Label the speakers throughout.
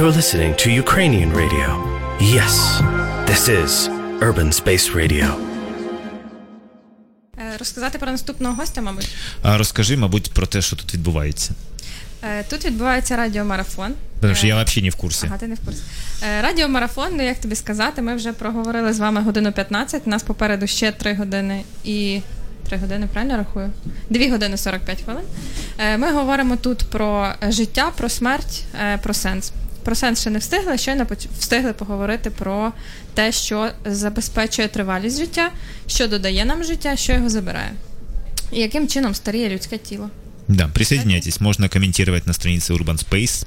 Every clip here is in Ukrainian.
Speaker 1: You're listening to Ukrainian radio. Yes, this is Urban Space Radio.
Speaker 2: Е, Розказати про наступного гостя, мабуть.
Speaker 3: А розкажи, мабуть, про те, що тут відбувається.
Speaker 2: Е, Тут відбувається радіомарафон.
Speaker 3: Тому що
Speaker 2: Е,
Speaker 3: я взагалі не в курсі.
Speaker 2: Ага, ти не в курсі. Радіомарафон, ну як тобі сказати, ми вже проговорили з вами годину 15, у нас попереду ще 3 години і. 3 години, правильно рахую? 2 години 45 хвилин. Ми говоримо тут про життя, про смерть, про сенс. Про сенс ще не встигли, щойно встигли поговорити про те, що забезпечує тривалість життя, що додає нам життя, що його забирає. І яким чином старіє людське тіло.
Speaker 3: Да, присоединяйтесь. Можно комментировать на странице Urban Space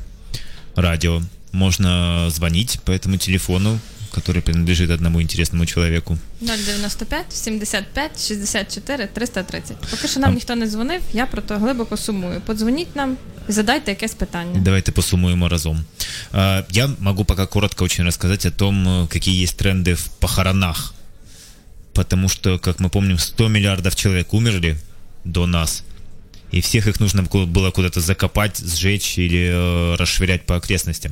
Speaker 3: радио. Можно звонить по этому телефону, который принадлежит одному интересному человеку.
Speaker 2: 095 75 64 330. Поки що нам ніхто не дзвонив, я про то глибоко сумую. Подзвоніть нам і задайте якесь питання.
Speaker 3: Давайте посумуем разом. А, Я могу пока коротко очень рассказать о том, э, какие есть тренды в похоронах. Потому что, как мы помним, 100 миллиардов человек умерли до нас. И всех их нужно было куда-то закопать, сжечь или э, расшвырять по окрестностям.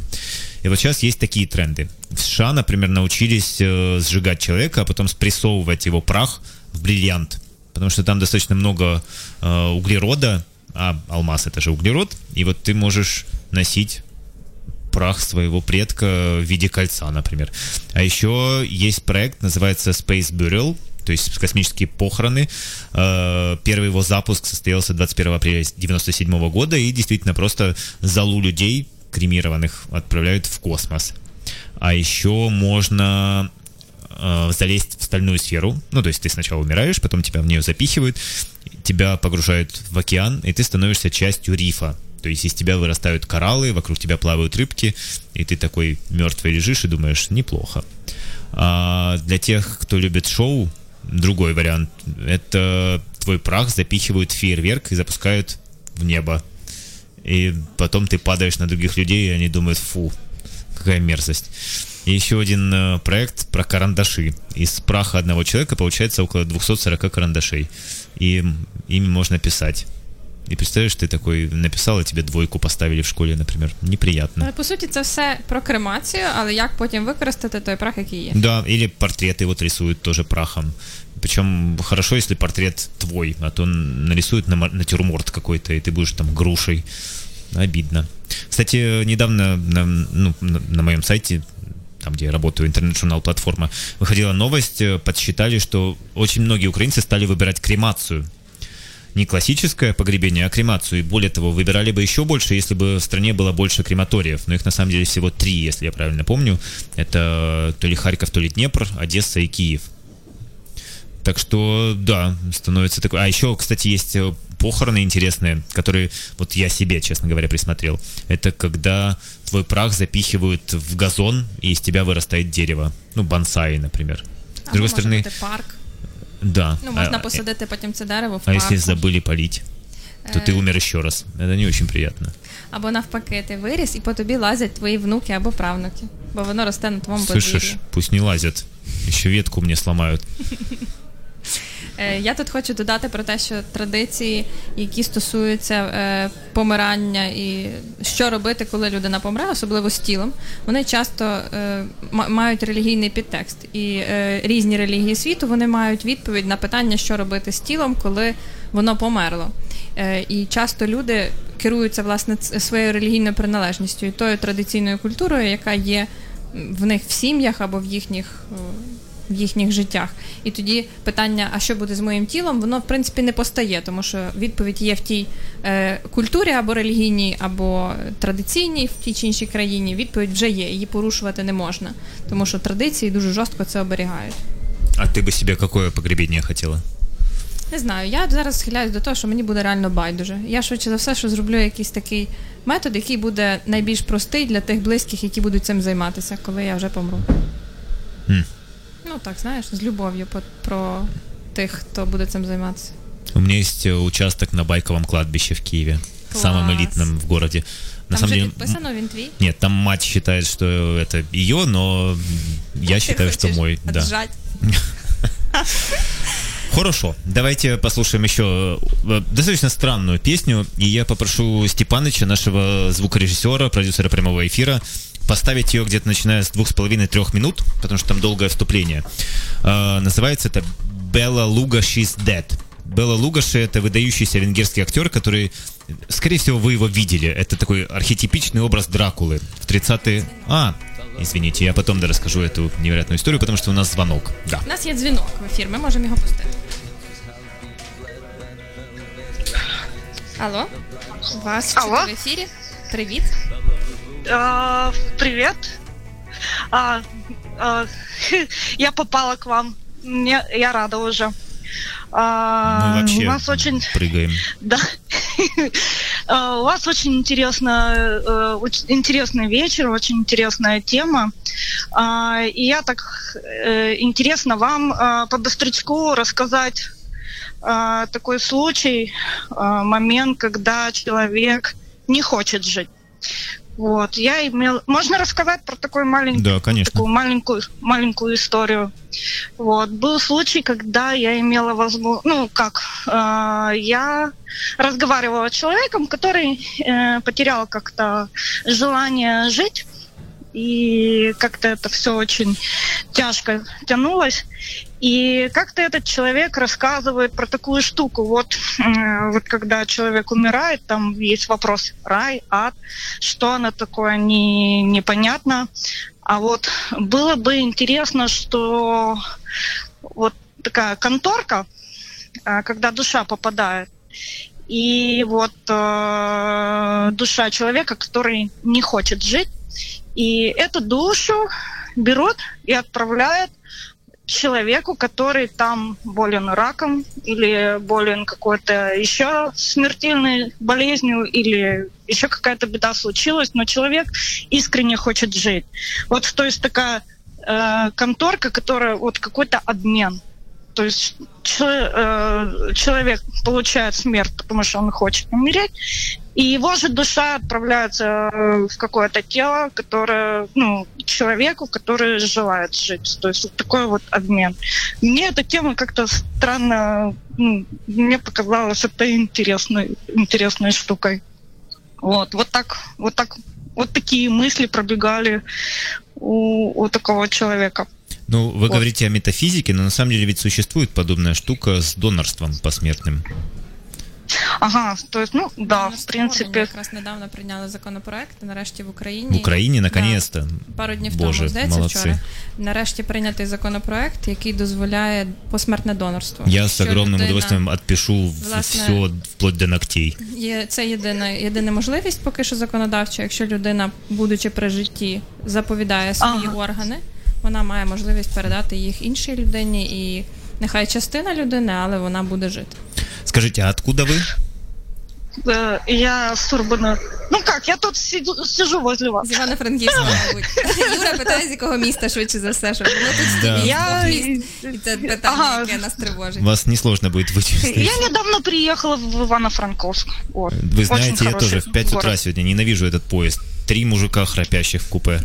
Speaker 3: И вот сейчас есть такие тренды. В США, например, научились э, сжигать человека, а потом спрессовывать его прах в бриллиант. Потому что там достаточно много э, углерода, а алмаз это же углерод, и вот ты можешь носить прах своего предка в виде кольца, например. А еще есть проект, называется Space Burial, то есть космические похороны. Э, Первый его запуск состоялся 21 апреля 1997 года, и действительно просто залу людей, кремированных, отправляют в космос. А еще можно э, залезть в стальную сферу. Ну, то есть ты сначала умираешь, потом тебя в нее запихивают, тебя погружают в океан, и ты становишься частью рифа. То есть из тебя вырастают кораллы, вокруг тебя плавают рыбки, и ты такой мертвый лежишь и думаешь, неплохо. А для тех, кто любит шоу, другой вариант. Это твой прах запихивают в фейерверк и запускают в небо. И потом ты падаешь на других людей, и они думают, фу, какая мерзость. И еще один э, проект про карандаши. Из праха одного человека получается около 240 карандашей. И ими можно писать. И представляешь, ты такой написал, и тебе двойку поставили в школе, например. Неприятно.
Speaker 2: Але по суті, це все про кремацію, але як потім використати той прах, який є.
Speaker 3: Да, или портреты вот рисуют тоже прахом. Причем хорошо, если портрет твой, а то нарисуют на натюрморт какой-то, и ты будешь там грушей. Обидно. Кстати, недавно на, ну, на, моем сайте, там, где я работаю, интернет-журнал «Платформа», выходила новость, э, подсчитали, что очень многие украинцы стали выбирать кремацию. Не классическое погребение, а кремацию. И более того, выбирали бы еще больше, если бы в стране было больше крематориев. Но их на самом деле всего три, если я правильно помню. Это то ли Харьков, то ли Днепр, Одесса и Киев. Так что, да, становится такой. А еще, кстати, есть э, похороны интересные, которые вот я себе, честно говоря, присмотрел. Это когда твой прах запихивают в газон, и из тебя вырастает дерево. Ну, бонсай, например. С
Speaker 2: Або
Speaker 3: другой
Speaker 2: може
Speaker 3: стороны,
Speaker 2: бути парк.
Speaker 3: да.
Speaker 2: Ну, можна
Speaker 3: а,
Speaker 2: посадити потім це дерево в
Speaker 3: а
Speaker 2: парку.
Speaker 3: если забыли полить, то ты умер еще раз. Это не очень приятно.
Speaker 2: Або навпаки, ти виріс і по тобі лазять твої внуки або правнуки, бо воно росте на твоєму
Speaker 3: Слышишь,
Speaker 2: подвір'ї.
Speaker 3: пусть не лазят. Еще ветку мне сломают.
Speaker 2: Е, Я тут хочу додати про те, що традиції, які стосуються е, помирання і що робити, коли людина помре, особливо з тілом, вони часто е, мають релігійний підтекст. І різні релігії світу вони мають відповідь на питання, що робити з тілом, коли воно померло. І часто люди керуються власне своєю релігійною приналежністю і тою традиційною культурою, яка є в них в сім'ях або в їхніх. В їхніх життях. І тоді питання, а що буде з моїм тілом, воно в принципі не постає, тому що відповідь є в тій е, культурі або релігійній, або традиційній в тій чи іншій країні. Відповідь вже є, її порушувати не можна, тому що традиції дуже жорстко це оберігають.
Speaker 3: А ты бы себе какое погребение хотела?
Speaker 2: Не знаю, я зараз схиляюсь до того, що мені буде реально байдуже. Я швидше за все, що зроблю якийсь такий метод, який буде найбільш простий для тих близьких, які будуть цим займатися, коли я вже помру.
Speaker 3: М.
Speaker 2: Ну так, знаєш, з любов'ю по- про тих, хто буде цим займатися.
Speaker 3: У меня есть э, участок на Байковом кладбище в Киеве.
Speaker 2: Класс.
Speaker 3: Самом элитном в городе. На
Speaker 2: Там
Speaker 3: самом
Speaker 2: же
Speaker 3: деле,
Speaker 2: підписано, він твій.
Speaker 3: Нет, там мать считает, что это ее, но я считаю, что мой. Да.
Speaker 2: Отжать.
Speaker 3: Хорошо, давайте послушаем еще э, достаточно странную песню, и я попрошу Степаныча, нашего звукорежиссера, продюсера прямого эфира, поставить ее где-то начиная с двух с половиной трех минут, потому что там долгое вступление. Э, называется это Белла Луга She's Dead. Белла Лугаши — это выдающийся венгерский актер, который, скорее всего, вы его видели. Это такой архетипичный образ Дракулы в 30-е... А, извините, я потом да расскажу эту невероятную историю, потому что у нас звонок. Да.
Speaker 2: У нас є дзвінок в ефір, ми можемо його пустити. Алло, вас
Speaker 4: Алло.
Speaker 2: чути в ефірі. Привіт.
Speaker 4: А, привет. А, а, я попала к вам. Мне, я рада уже. А,
Speaker 3: Мы вообще
Speaker 4: у вас очень,
Speaker 3: прыгаем.
Speaker 4: да, А, у вас очень интересно, э, интересный вечер, очень интересная тема. А, и я так э, интересно вам а, по быстрячку рассказать такой случай, момент, когда человек не хочет жить. Вот, я имел... Можно рассказать про такой маленький
Speaker 3: Да, конечно.
Speaker 4: такую маленькую, маленькую историю. Вот. Был случай, когда я имела возможность, ну как, э, я разговаривала с человеком, который э, потерял как-то желание жить, и как-то это все очень тяжко тянулось. И как-то этот человек рассказывает про такую штуку. Вот, э, вот когда человек умирает, там есть вопрос рай, ад, что оно такое, не, непонятно. А вот было бы интересно, что вот такая конторка, а, когда душа попадает, и вот э, душа человека, который не хочет жить, и эту душу берут и отправляют человеку, который там болен раком или болен какой-то еще смертельной болезнью или еще какая-то беда случилась, но человек искренне хочет жить. Вот то есть такая э, конторка, которая вот какой-то обмен. То есть че- э, человек получает смерть, потому что он хочет умереть, и его же душа отправляется э, в какое-то тело, которое, ну, человеку, который желает жить. То есть вот такой вот обмен. Мне эта тема как-то странно, ну, мне показалось это интересной, интересной штукой. Вот, вот так, вот так, вот такие мысли пробегали у, у такого человека.
Speaker 3: Ну, вы говорите о метафизике, но на самом деле ведь существует подобная штука с донорством посмертным.
Speaker 4: Ага, то есть, ну да, в
Speaker 2: з
Speaker 4: принципе.
Speaker 2: Якраз недавно прийняли законопроект, нарешті в Україні.
Speaker 3: В Украине, наконец-то.
Speaker 2: Да, пару днів
Speaker 3: Боже,
Speaker 2: тому, здається,
Speaker 3: молодцы.
Speaker 2: вчора. Нарешті прийнятий законопроект, який дозволяє посмертне донорство.
Speaker 3: Я с
Speaker 2: Що
Speaker 3: огромным
Speaker 2: людина-
Speaker 3: удовольствием отпишу
Speaker 2: Власне,
Speaker 3: все вплоть до ногтей.
Speaker 2: Є це єдина єдина можливість, поки що законодавча. Якщо людина, будучи при житті, заповідає свої
Speaker 4: Ага.
Speaker 2: органи, вона має можливість передати їх іншій людині, і нехай частина людини, але вона буде жити.
Speaker 3: Скажите, а откуда вы?
Speaker 4: Э, Я с Урбана. Ну как, я тут сиду- сижу возле вас.
Speaker 2: З Івано-Франківська, мабуть. Юра питає, з якого міста швидше за все, щоб воно тут
Speaker 3: Да.
Speaker 2: стоїть.
Speaker 4: Я-
Speaker 2: міст. І це питання,
Speaker 4: Ага.
Speaker 2: яке нас тривожить.
Speaker 3: Вас несложно будет вычислить.
Speaker 4: Я недавно приехала в Ивано-Франковск. Вот.
Speaker 3: Вы знаете,
Speaker 4: Очень
Speaker 3: я
Speaker 4: хороший
Speaker 3: тоже в 5 утра
Speaker 4: город.
Speaker 3: сегодня ненавижу этот поезд. Три мужика храпящих в купе.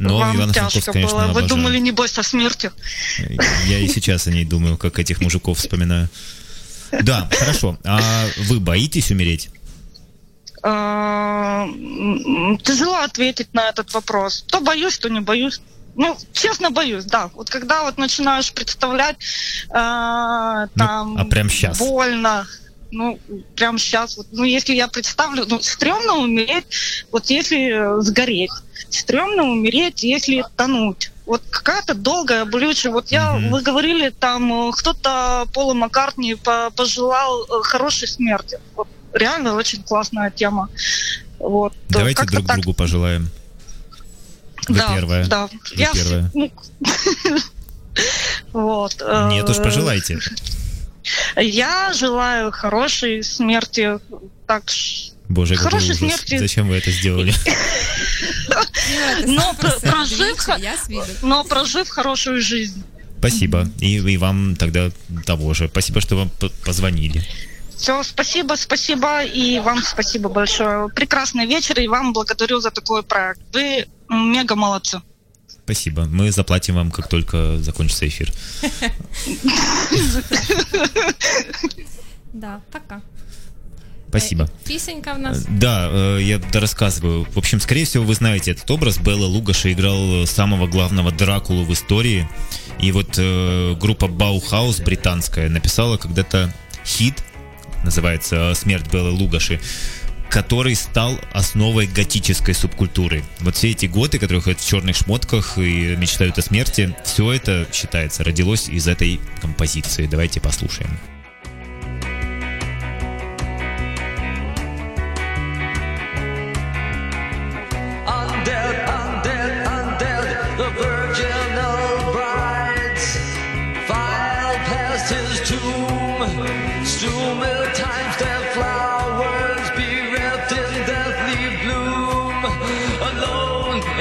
Speaker 3: Но
Speaker 4: Вам
Speaker 3: Ивано-Франковск,
Speaker 4: тяжко
Speaker 3: конечно,
Speaker 4: было. Вы
Speaker 3: обожаю.
Speaker 4: думали, небось, о смерти?
Speaker 3: Я и сейчас о ней думаю, как этих мужиков вспоминаю. Да, хорошо. А вы боитесь умереть?
Speaker 4: А, Тяжело ответить на этот вопрос. То боюсь, то не боюсь. Ну, честно боюсь, да. Вот когда вот начинаешь представлять,
Speaker 3: Ну,
Speaker 4: там
Speaker 3: а прям щас?
Speaker 4: больно, ну, прям сейчас, вот, ну, если я представлю, ну, стрёмно умереть, вот если э, сгореть, стрёмно умереть, если тонуть. Вот какая-то долгая болючая. Вот я,
Speaker 3: Мгм.
Speaker 4: вы говорили, там э, кто-то Полу Маккартни по- пожелал э, хорошей смерти. Вот, реально очень классная тема. Вот.
Speaker 3: Давайте друг
Speaker 4: так.
Speaker 3: другу пожелаем. Вы
Speaker 4: да,
Speaker 3: первая.
Speaker 4: Да.
Speaker 3: Вы
Speaker 4: Я,
Speaker 3: первая.
Speaker 4: вот.
Speaker 3: Нет уж, пожелайте.
Speaker 4: Я желаю хорошей смерти. Так, ш-
Speaker 3: Боже, какой
Speaker 4: Хорошей
Speaker 3: ужас.
Speaker 4: смерти.
Speaker 3: Зачем вы это сделали?
Speaker 2: Юра, ти
Speaker 4: Но
Speaker 2: сам про
Speaker 4: про-
Speaker 2: себе
Speaker 4: прожив
Speaker 2: двічі,
Speaker 4: ха-
Speaker 2: я свідок.
Speaker 4: но прожив хорошую жизнь.
Speaker 3: Спасибо. И, и вам тогда того же. Спасибо, что вам п- позвонили.
Speaker 4: Все, спасибо, спасибо, и вам спасибо большое. Прекрасный вечер, и вам благодарю за такой проект. Вы м, мега молодцы.
Speaker 3: Спасибо. Мы заплатим вам, как только закончится эфир.
Speaker 2: Да, пока.
Speaker 3: Спасибо.
Speaker 2: Пісенька в нас.
Speaker 3: Да, э, я рассказываю. В общем, скорее всего, вы знаете этот образ. Белла Лугаша играл самого главного Дракулу в истории. И вот э, группа Баухаус британская написала когда-то хит, называется «Смерть Беллы Лугаши», который стал основой готической субкультуры. Вот все эти готы, которые ходят в черных шмотках и мечтают о смерти, все это, считается, родилось из этой композиции. Давайте послушаем.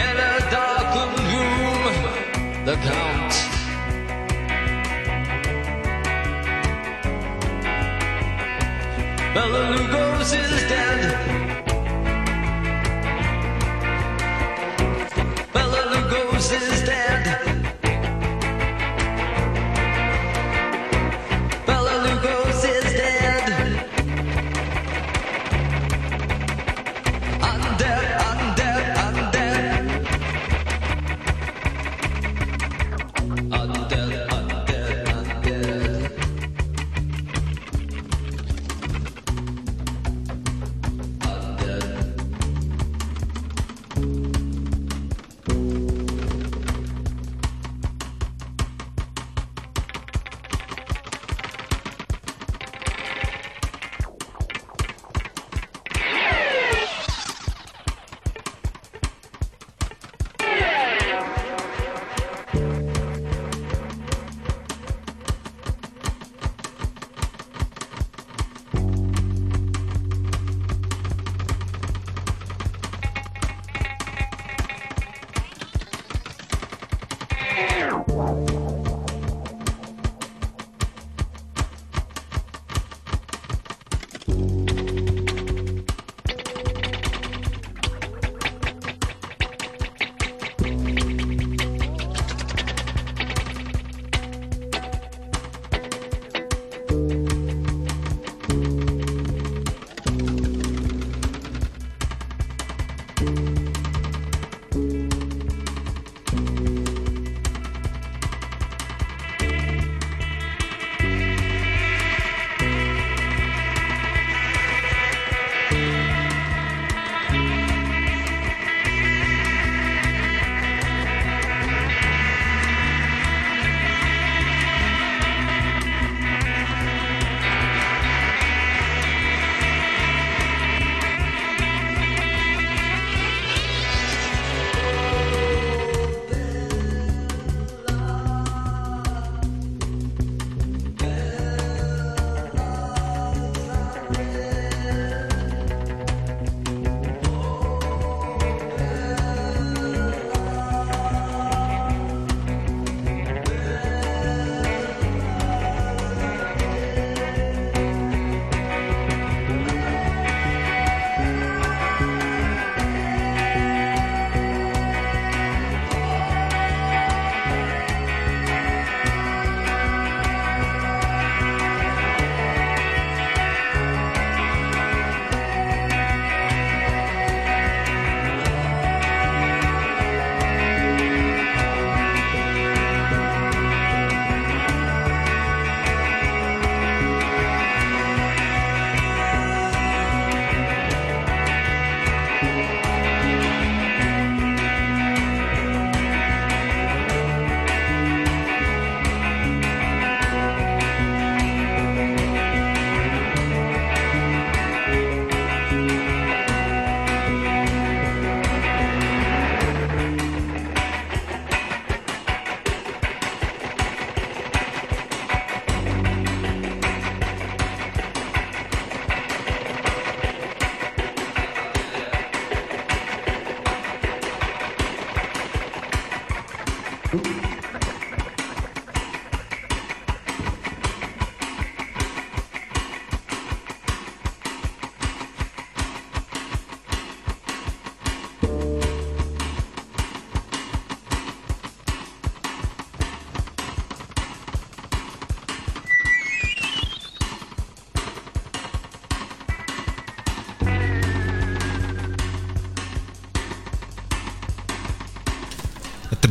Speaker 5: In a darkened room, the Count. Bela Lugos is dead.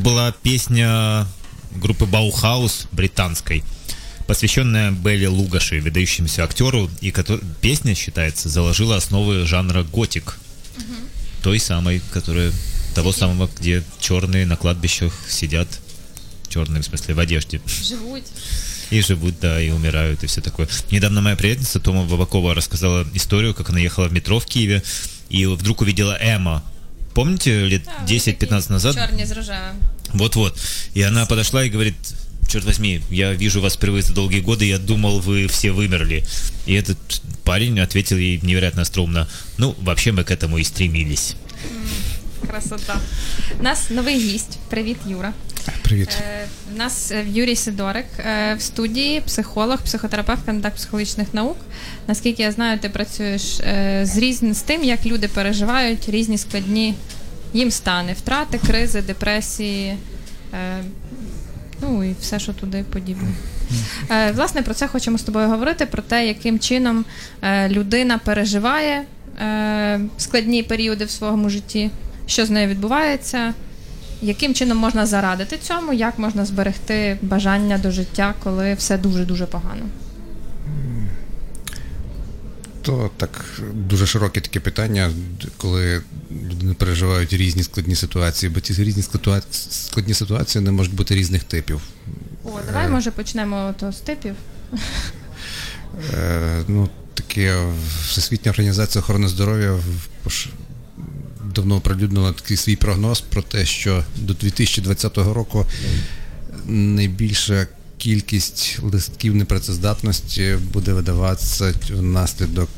Speaker 3: Была песня группы Баухаус британской, посвященная Белли Лугаши, выдающемуся актеру, и песня, считается, заложила основы жанра готик. Той самой, которая того самого, где черные на кладбищах сидят, черные в смысле в одежде,
Speaker 2: Живуть.
Speaker 3: и живут, да, и умирают, и все такое. Недавно моя приятельница Тома Бабакова рассказала историю, как она ехала в метро в Киеве, и вдруг увидела Эма. Помните, лет 10-15 назад
Speaker 2: Чорні з рожевим.
Speaker 3: вот-вот. И она подошла и говорит, черт возьми, я вижу вас впервые за долгие годы, я думал, вы все вымерли. И этот парень ответил ей невероятно остроумно, ну, вообще мы к этому и стремились.
Speaker 2: Красота. У нас новий гість. Привіт, Юра.
Speaker 6: Привіт.
Speaker 2: Е, У нас е, Юрій Сидорик е, в студії, психолог, психотерапевт, кандидат психологічних наук. Наскільки я знаю, ти працюєш е, з різн з тим, як люди переживають різні складні їм стани, втрати, кризи, депресії. е, Ну і все, що туди подібне. Е, Власне, про це хочемо з тобою говорити: про те, яким чином е, людина переживає е, складні періоди в своєму житті, що з нею відбувається, яким чином можна зарадити цьому, як можна зберегти бажання до життя, коли все дуже дуже погано.
Speaker 6: То так дуже широке таке питання, коли люди переживають різні складні ситуації, бо ці різні складні ситуації не можуть бути різних типів.
Speaker 2: О, давай може почнемо то з типів.
Speaker 6: Е, ну, таке Всесвітня організація охорони здоров'я давно оприлюднила такий свій прогноз про те, що до 2020 року найбільша кількість листків непрацездатності буде видаватися внаслідок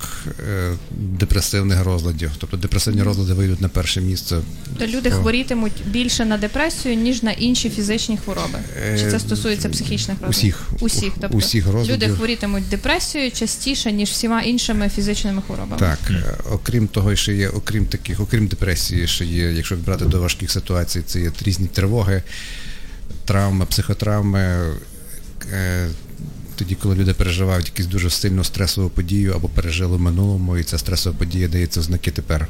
Speaker 6: е, депресивних розладів. Тобто депресивні розлади вийдуть на перше місце.
Speaker 2: То люди
Speaker 6: О.
Speaker 2: хворітимуть більше на депресію, ніж на інші фізичні хвороби. Чи це
Speaker 6: Е,
Speaker 2: стосується психічних розладів?
Speaker 6: усіх.
Speaker 2: Усіх, тобто
Speaker 6: Усіх розладів.
Speaker 2: люди хворітимуть депресією частіше, ніж всіма іншими фізичними хворобами.
Speaker 6: Так, е, окрім того, ще є, окрім таких, окрім депресії, ще є, якщо брати до важких ситуацій, це є різні тривоги, травми, психотравми. Е, Тоді, коли люди переживають якусь дуже сильну стресову подію або пережили в минулому, і ця стресова подія дається знаки тепер.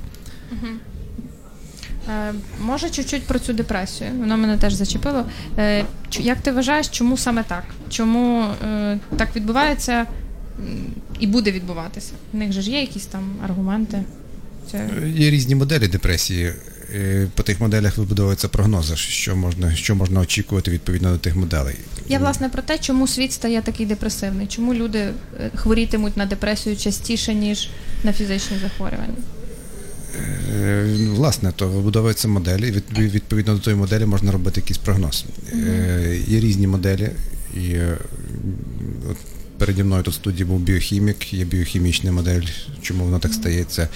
Speaker 2: Е, може, чуть-чуть про цю депресію. Воно мене теж зачепило. Е, як ти вважаєш, чому саме так? Чому е, так відбувається і буде відбуватися? В них же ж є якісь там аргументи. Це...
Speaker 6: Є різні моделі депресії. Е, По тих моделях вибудовуються прогнози, що можна, що можна очікувати відповідно до тих моделей.
Speaker 2: Я власне про те, чому світ стає такий депресивний, чому люди е, хворітимуть на депресію частіше, ніж на фізичні захворювання.
Speaker 6: Е, Власне, то вибудовуються моделі. Від, відповідно до тої моделі можна робити якийсь прогноз. Е, Є різні моделі. І от переді мною тут в студії був біохімік, є біохімічна модель, чому воно так стається.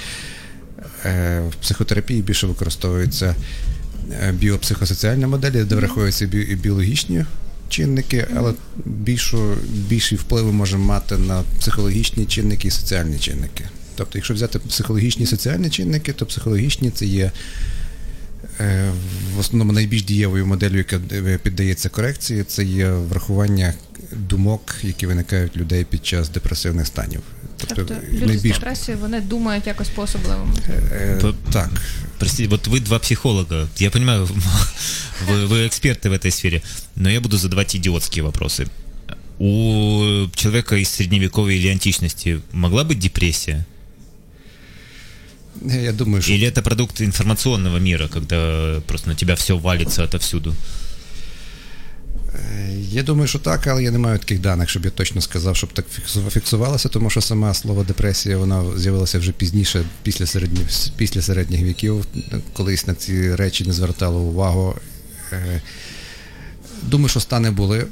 Speaker 6: Е, В психотерапії більше використовується е, біопсихосоціальна модель, де враховуються і біологічні чинники, але більшу, більший вплив може мати на психологічні чинники і соціальні чинники. Тобто, якщо взяти психологічні і соціальні чинники, то психологічні це є е, в основному найбільш дієвою моделлю, яка піддається корекції, це є врахування думок, які виникають людей під час депресивних станів.
Speaker 2: Тобто люди з депресією вони думають якось по-особливому.
Speaker 6: Е,
Speaker 3: То-
Speaker 6: так.
Speaker 3: Простите, вот вы два психолога. Я понимаю, вы, вы эксперты в этой сфере, но я буду задавать идиотские вопросы. У человека из средневековья или античности могла быть депрессия?
Speaker 6: Я думаю, що
Speaker 3: Или это продукт информационного мира, когда просто на тебя все валится отовсюду?
Speaker 6: Е, Я думаю, що так, але я не маю таких даних, щоб я точно сказав, щоб так фіксувалося, тому що саме слово депресія вона з'явилася вже пізніше, після середніх, після середніх віків. Колись на ці речі не звертало увагу. Е, Думаю, що стани були.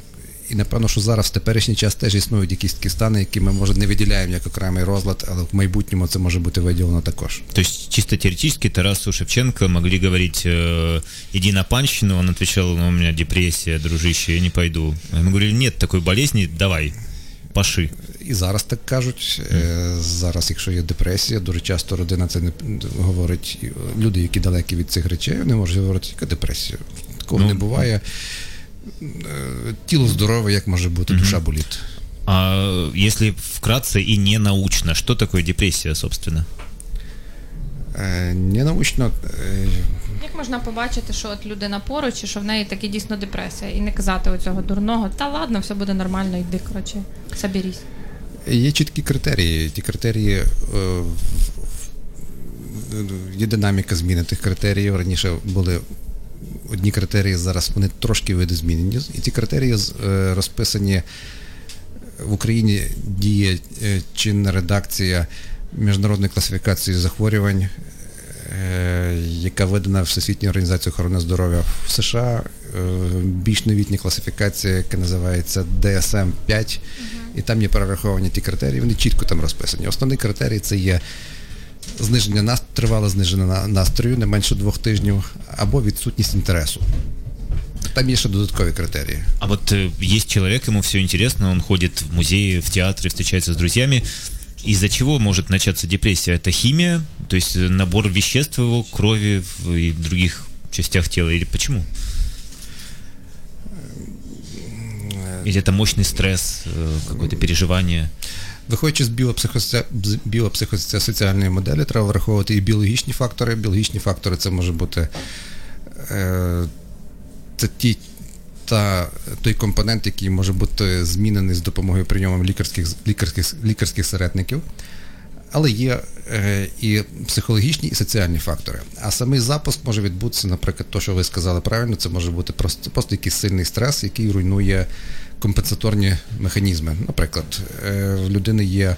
Speaker 6: І напевно, що зараз в теперішній час теж існують якісь такі стани, які ми може не виділяємо як окремий розлад, але в майбутньому це може бути виділено також.
Speaker 3: То есть чисто теоретически Тарасу Шевченко могли говорить э, «иди на панщину», он отвечал «ну, у меня депрессия, дружище, я не пойду». Ему говорили «нет такой болезни, давай, паши».
Speaker 6: І зараз так кажуть. Е, Зараз, якщо є депресія, дуже часто родина це не говорить. Люди, які далекі від цих речей, вони можуть говорити, яка депресія. Такого
Speaker 3: Ну,
Speaker 6: не буває. Е, Тіло здорове, як може бути, душа боліт.
Speaker 3: А если вкратце и не научно, что такое депрессия, собственно?
Speaker 6: Е, Ненаучно, е,
Speaker 2: Як можна побачити, що от людина поруч, і що в неї таки дійсно депресія, і не казати оцього дурного, та ладно, все буде нормально, йди, коротше, соберись.
Speaker 6: Є чіткі критерії. Ті критерії е, є динаміка зміни тих критеріїв. Раніше були одні критерії, зараз вони трошки видозмінені. І ці критерії е, розписані в Україні діє е, чинна редакція міжнародної класифікації захворювань, е, яка видана Всесвітньою організацією охорони здоров'я в США. Більш новітня класифікація, яка називається DSM 5 і там є перераховані ті критерії, вони чітко там розписані. Основний критерій це є зниження нас... тривале зниження на- настрою не менше двох тижнів, або відсутність інтересу. Там є ще додаткові критерії.
Speaker 3: А вот э, есть человек, ему все интересно, он ходит в музеи, в театры, встречается с друзьями. Из-за чего может начаться депрессия? Это химия, то есть э, набор веществ в его крови в- и в других частях тела, или почему? Или это мощный стресс, э, какое-то переживание?
Speaker 6: Виходячи з біопсихосоціальної моделі, треба враховувати і біологічні фактори. Біологічні фактори це може бути е, це ті, та, той компонент, який може бути змінений з допомогою прийому лікарських, лікарських, лікарських середників. Але є е, і психологічні, і соціальні фактори. А самий запуск може відбутися, наприклад, то, що ви сказали правильно, це може бути просто, просто якийсь сильний стрес, який руйнує компенсаторні механізми. Наприклад, е, в людини є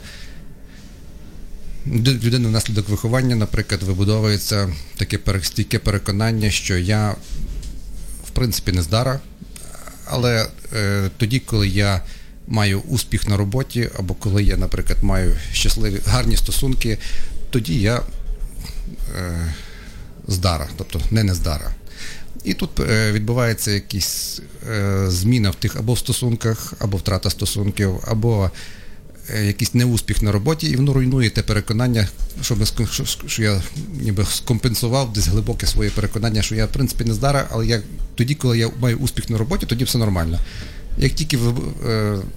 Speaker 6: людини внаслідок виховання, наприклад, вибудовується таке стійке переконання, що я в принципі не здара, але е, тоді, коли я маю успіх на роботі, або коли я, наприклад, маю щасливі гарні стосунки, тоді я е, здара, тобто не нездара. І тут е, відбувається якась е, зміна в тих або в стосунках, або втрата стосунків, або е, якийсь неуспіх на роботі, і воно руйнує те переконання, що, ми що, я ніби скомпенсував десь глибоке своє переконання, що я в принципі не здара, але я тоді, коли я маю успіх на роботі, тоді все нормально. Як тільки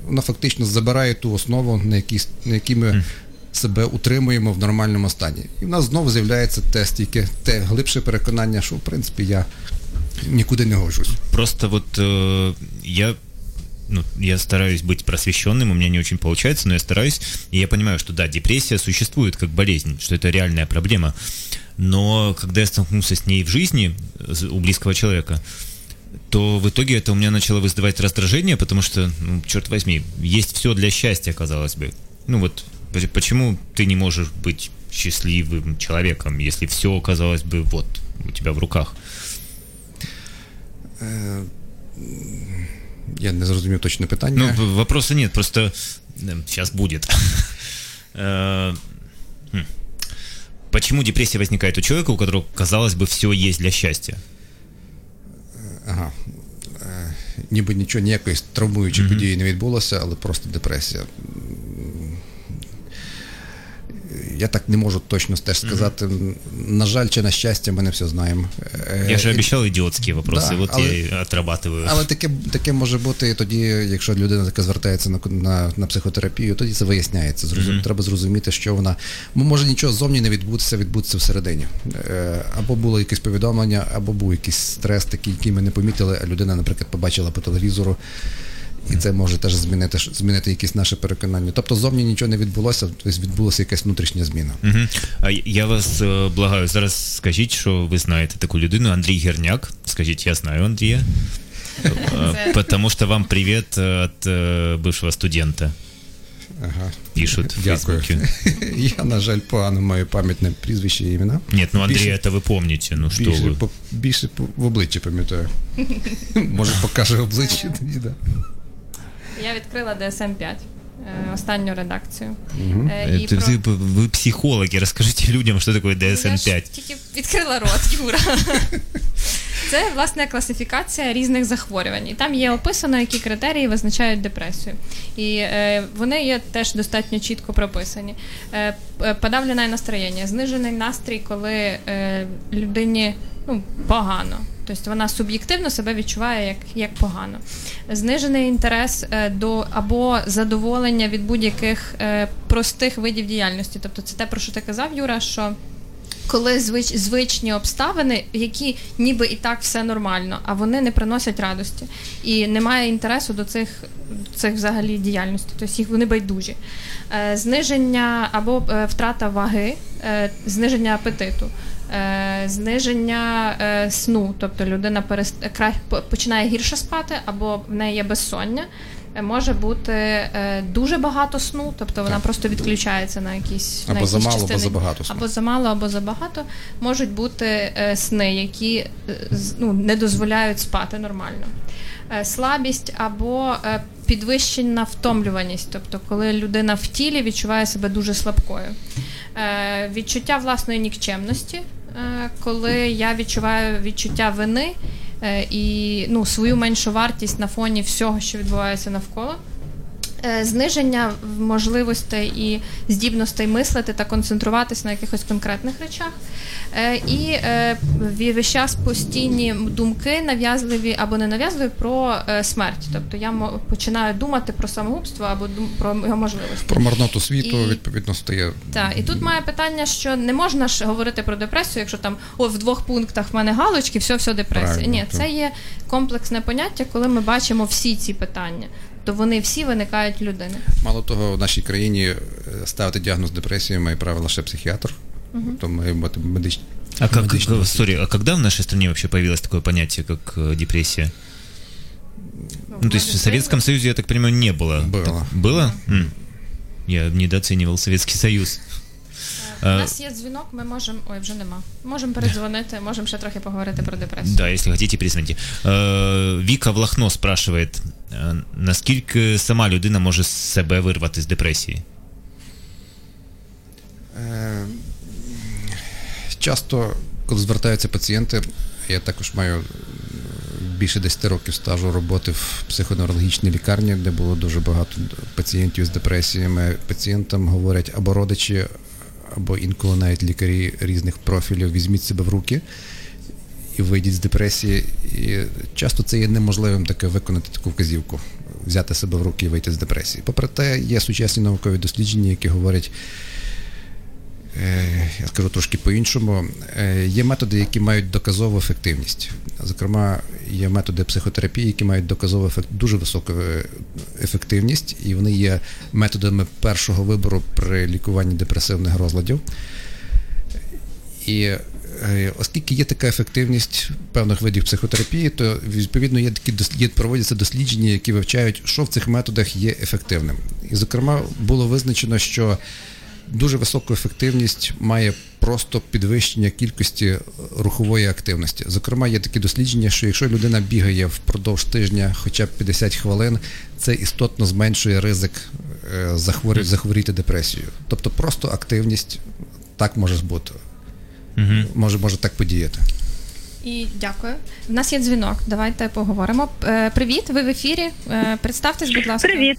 Speaker 6: воно фактично забирає ту основу, на якій, на якій ми себе утримуємо в нормальному стані. І в нас знову з'являється те стільки, те глибше переконання, що в принципі я нікуди не гожусь.
Speaker 3: Просто вот э, я ну, я стараюсь быть просвещенным, у меня не очень получается, но я стараюсь, и я понимаю, что да, депрессия существует как болезнь, что это реальная проблема. Но когда я столкнулся с ней в жизни, у близкого человека, то в итоге это у меня начало вызывать раздражение, потому что, ну, черт возьми, есть все для счастья, казалось бы. Ну вот, почему ты не можешь быть счастливым человеком, если все, казалось бы, вот, у тебя в руках?
Speaker 6: Я не зрозумів точне питання.
Speaker 3: Ну, вопроса нет, просто сейчас будет. Э. Почему депрессия возникает у человека, у которого, казалось бы, все есть для счастья?
Speaker 6: Ага. Е, Ніби нічого ніякої травмуючої події не відбулося, але просто депресія. Я так не можу точно теж сказати. На жаль, чи на щастя, ми не все знаємо. Е,
Speaker 3: Я же
Speaker 6: і-
Speaker 3: обещал идиотские вопросы,
Speaker 6: да,
Speaker 3: вот
Speaker 6: але-
Speaker 3: я и отрабатываю.
Speaker 6: Але таке, таке може бути і тоді, якщо людина така звертається на, на, на психотерапію, тоді це виясняється. Зрозум, Треба зрозуміти, що вона. Може нічого зовні не відбутися, відбутися всередині. Е, або було якесь повідомлення, або був якийсь стрес, такий, який ми не помітили, а людина, наприклад, побачила по телевізору І це може теж змінити, змінити якісь наше переконання. Тобто зовні нічого не відбулося, тобто відбулася якась внутрішня зміна.
Speaker 3: Мгм. А я вас е, благаю, зараз скажіть, що ви знаєте таку людину, Андрій Герняк. Скажіть, я знаю Андрія. Э, Потому что вам привет э, от э, бывшего студента.
Speaker 6: Ага.
Speaker 3: Пишут в
Speaker 6: Дякую.
Speaker 3: Фейсбуке.
Speaker 6: Я, на жаль, погано маю пам'ять на прізвище і імена.
Speaker 3: Нет, ну Андрея
Speaker 6: Більше-
Speaker 3: это вы помните, ну что
Speaker 6: Більше,
Speaker 3: вы.
Speaker 6: по, більше по, в обличчі пам'ятаю. Може, покаже обличчя тоді, да.
Speaker 2: Я відкрила DSM 5 е, останню редакцію. Е,
Speaker 3: Это
Speaker 2: про-
Speaker 3: вы, вы психологи, расскажите людям, что такое
Speaker 2: Я
Speaker 3: DSM-5.
Speaker 2: ж тільки відкрила рот, Юра. Це власне класифікація різних захворювань. І там є описано, які критерії визначають депресію. І е, вони є теж достатньо чітко прописані. Е, п- подавлене настроєння, знижений настрій, коли е, людині ну, погано. Тобто вона суб'єктивно себе відчуває як, як погано. Знижений інтерес е, до або задоволення від будь-яких е, простих видів діяльності. Тобто це те, про що ти казав, Юра, що коли звич, звичні обставини, які ніби і так все нормально, а вони не приносять радості. І немає інтересу до цих, цих взагалі діяльностей, тобто їх вони байдужі. Е, зниження або втрата ваги, зниження апетиту. Е, Зниження е, сну, тобто людина починає гірше спати, або в неї є безсоння. Е, Може бути дуже багато сну, тобто вона просто відключається на якісь
Speaker 6: Або
Speaker 2: на якісь
Speaker 6: замало, або забагато сну.
Speaker 2: Або замало, або забагато. Можуть бути сни, які ну, не дозволяють спати нормально. Слабість або підвищена втомлюваність, тобто коли людина в тілі відчуває себе дуже слабкою. Відчуття власної нікчемності, коли я відчуваю відчуття вини е, і ну, свою меншу вартість на фоні всього, що відбувається навколо. Е, Зниження можливостей і здібностей мислити та концентруватися на якихось конкретних речах. Е, І е, весь час постійні думки нав'язливі або не нав'язливі про смерть. Тобто я починаю думати про самогубство або про його можливості.
Speaker 6: Про марноту світу,
Speaker 2: І-
Speaker 6: відповідно, стає.
Speaker 2: Так, і тут має питання, що не можна ж говорити про депресію, якщо там о, в двох пунктах в мене галочки, все, все депресія.
Speaker 6: Правильно,
Speaker 2: Ні,
Speaker 6: так.
Speaker 2: це є комплексне поняття, коли ми бачимо всі ці питання, то вони всі виникають в людини.
Speaker 6: Мало того, в нашій країні е, ставити діагноз депресії має право лише психіатр, то має бути медичний.
Speaker 3: А как,
Speaker 6: медичний
Speaker 3: э,
Speaker 6: досвід.
Speaker 3: сори, а когда в нашей стране вообще появилось такое понятие, как э, депрессия? Ну, то есть в Советском Союзе, я так понимаю, не было.
Speaker 6: Было.
Speaker 3: Так- Было? М. Я недооценивал Советский Союз.
Speaker 2: У
Speaker 3: А,
Speaker 2: нас є дзвінок, ми можемо. Ой, вже нема. Можемо передзвонити, можемо ще трохи поговорити про депресію.
Speaker 3: Да, если хотите, перезвоните. Э, Віка Влахно спрашивает, э, наскільки сама людина може себе вирвати з депресії?
Speaker 6: Е, Часто, коли звертаються пацієнти, я також маю е, більше 10 років стажу роботи в психоневрологічній лікарні, де було дуже багато пацієнтів з депресіями. Пацієнтам говорять або родичі, або інколи навіть лікарі різних профілів візьміть себе в руки і вийдіть з депресії. І часто це є неможливим таке виконати таку вказівку, взяти себе в руки і вийти з депресії. Попри те, є сучасні наукові дослідження, які говорять. Е, я скажу трошки по-іншому. Е, Є методи, які мають доказову ефективність. Зокрема, є методи психотерапії, які мають доказову дуже високу е, ефективність, і вони є методами першого вибору при лікуванні депресивних розладів. І оскільки є така ефективність певних видів психотерапії, то відповідно є такі є, проводяться дослідження, які вивчають, що в цих методах є ефективним. І, зокрема, було визначено, що дуже високу ефективність має просто підвищення кількості рухової активності. Зокрема, є такі дослідження, що якщо людина бігає впродовж тижня хоча б 50 хвилин, це істотно зменшує ризик е, захворіти депресією. Тобто просто активність так може бути. Може, може так подіяти.
Speaker 2: І дякую. У нас є дзвінок. Давайте поговоримо. Е, Привіт, ви в ефірі. Е, Представтесь, будь ласка.
Speaker 7: Привіт,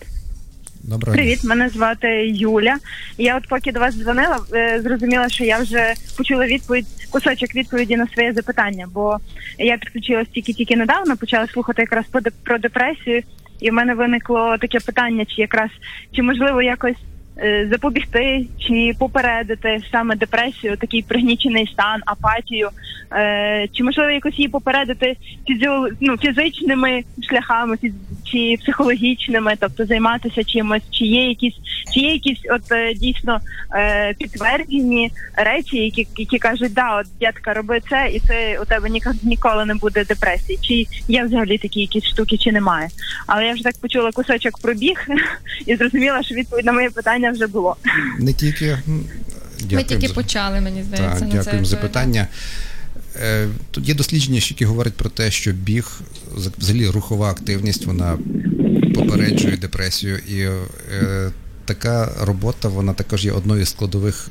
Speaker 6: Доброго
Speaker 7: привіт. Мене звати Юля. Я от поки до вас дзвонила, е, зрозуміла, що я вже почула відповідь, кусочок відповіді на своє запитання, бо я підключилась тільки-тільки недавно, почала слухати якраз про депресію, і в мене виникло таке питання, чи якраз чи можливо якось. Е, Запобігти чи попередити саме депресію, такий пригнічений стан, апатію, е, чи можливо якось її попередити фізіо, ну, фізичними шляхами, чи психологічними, тобто займатися чимось, чи є якісь, чи є якісь от е, дійсно підтверджені речі, які, які кажуть, да, от дядька, роби це, і це у тебе ніколи не буде депресії. Чи є взагалі такі якісь штуки, чи немає. Але я вже так почула кусочок пробіг і зрозуміла, що відповідь на моє питання вже було.
Speaker 6: Не тільки. м,
Speaker 2: Ми тільки
Speaker 6: за-
Speaker 2: почали, мені здається.
Speaker 6: Так,
Speaker 2: на це
Speaker 6: дякуємо за питання. Е, Тут є дослідження, які говорять про те, що біг, взагалі рухова активність, вона попереджує депресію. І е, така робота, вона також є одною з складових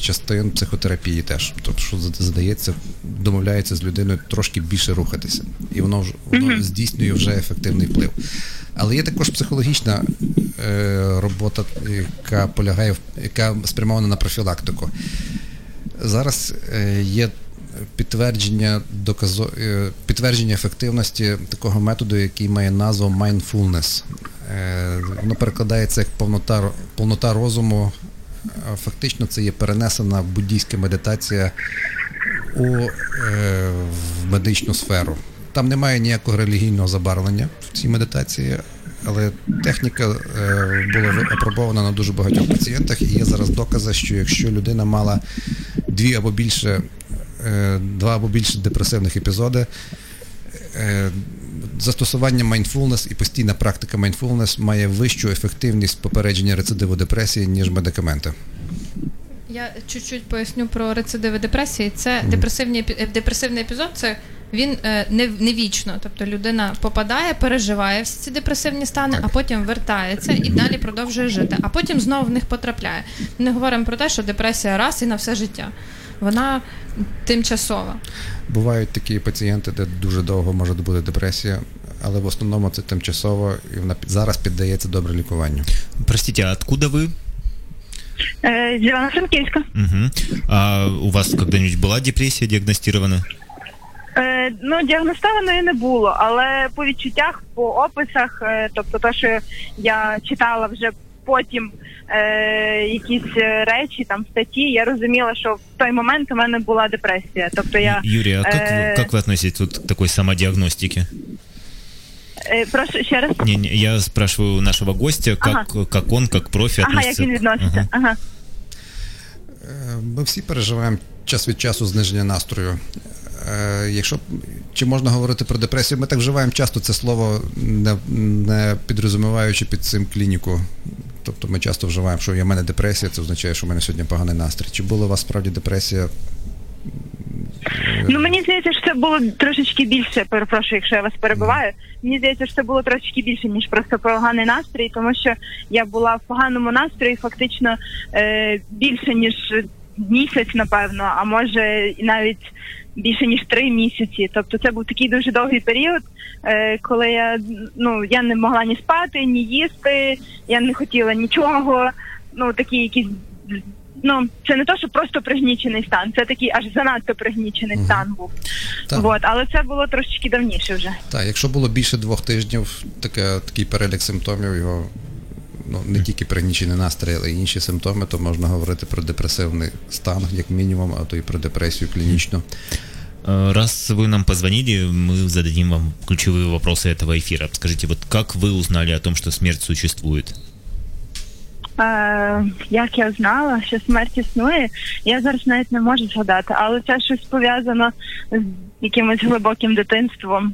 Speaker 6: частин психотерапії теж. Тобто, що зад- задається, домовляється з людиною трошки більше рухатися. І воно, воно здійснює вже ефективний вплив. Але є також психологічна е, робота, яка полягає яка спрямована на профілактику. Зараз е, є підтвердження доказо, е, підтвердження ефективності такого методу, який має назву mindfulness. Е, Воно перекладається як повнота, повнота розуму фактично це є перенесена буддійська медитація у е, в медичну сферу. Там немає ніякого релігійного забарвлення в цій медитації, але техніка е, була опробована на дуже багатьох пацієнтах, і є зараз докази, що якщо людина мала дві або більше, е, два або більше депресивних епізоди, е, застосування mindfulness і постійна практика mindfulness має вищу ефективність попередження рецидиву депресії, ніж медикаменти.
Speaker 2: Я чуть-чуть поясню про рецидиви депресії. Це депресивний, е, депресивний епізод, це він е, не, не вічно. Тобто людина попадає, переживає всі ці депресивні стани, а потім вертається і далі продовжує жити. А потім знову в них потрапляє. Ми не говоримо про те, що депресія раз і на все життя. Вона тимчасова.
Speaker 6: Бувають такі пацієнти, де дуже довго може бути депресія, але в основному це тимчасово і вона зараз піддається добре лікуванню.
Speaker 3: Простите, а откуда вы?
Speaker 7: Е, з Івано-Франківська.
Speaker 3: Мгм. А у вас когда-нибудь была депрессия диагностирована?
Speaker 7: Е, ну, діагностованої не було, але по відчуттях, по описах, е, тобто те, що я читала вже потім е, якісь е, речі, там статті, я розуміла, що в той момент у мене була депресія. Тобто я
Speaker 3: Юрий, а как,
Speaker 7: э,
Speaker 3: вы, как вы относитесь вот к такой самодиагностике?
Speaker 7: е, прошу ще раз.
Speaker 3: Не, не, я спрашиваю у нашего гостя, как, как он, как профи
Speaker 7: Ага, як
Speaker 3: относится.
Speaker 7: він відноситься.
Speaker 3: Ага.
Speaker 7: Ага.
Speaker 6: Е, Ми всі переживаємо час від часу зниження настрою. Е, Якщо чи можна говорити про депресію, ми так вживаємо часто це слово, не, не підрозуміваючи під цим клініку. Тобто ми часто вживаємо, що в мене депресія, це означає, що в мене сьогодні поганий настрій. Чи була у вас справді депресія?
Speaker 7: Ну мені здається, що це було трошечки більше. Перепрошую, якщо я вас перебиваю. Мені здається, що це було трошечки більше ніж просто поганий настрій, тому що я була в поганому настрої фактично е, більше ніж місяць, напевно, а може і навіть більше ніж три місяці. Тобто це був такий дуже довгий період, е, коли я ну я не могла ні спати, ні їсти, я не хотіла нічого. Ну такі якісь ну це не то, що просто пригнічений стан, це такий аж занадто пригнічений стан був.
Speaker 6: Так.
Speaker 7: Вот, але це було трошечки давніше вже.
Speaker 6: Так, якщо було більше двох тижнів, таке, такий перелік симптомів, його ну, не тільки пригнічений настрій, але й інші симптоми, то можна говорити про депресивний стан, як мінімум, а то і про депресію клінічну.
Speaker 3: Э, Раз вы нам позвонили, мы зададим вам ключевые вопросы этого эфира. Скажите, вот как вы узнали о том, что смерть существует?
Speaker 7: Е, як я знала, що смерть існує, я зараз навіть не можу згадати, але це щось пов'язано з якимось глибоким дитинством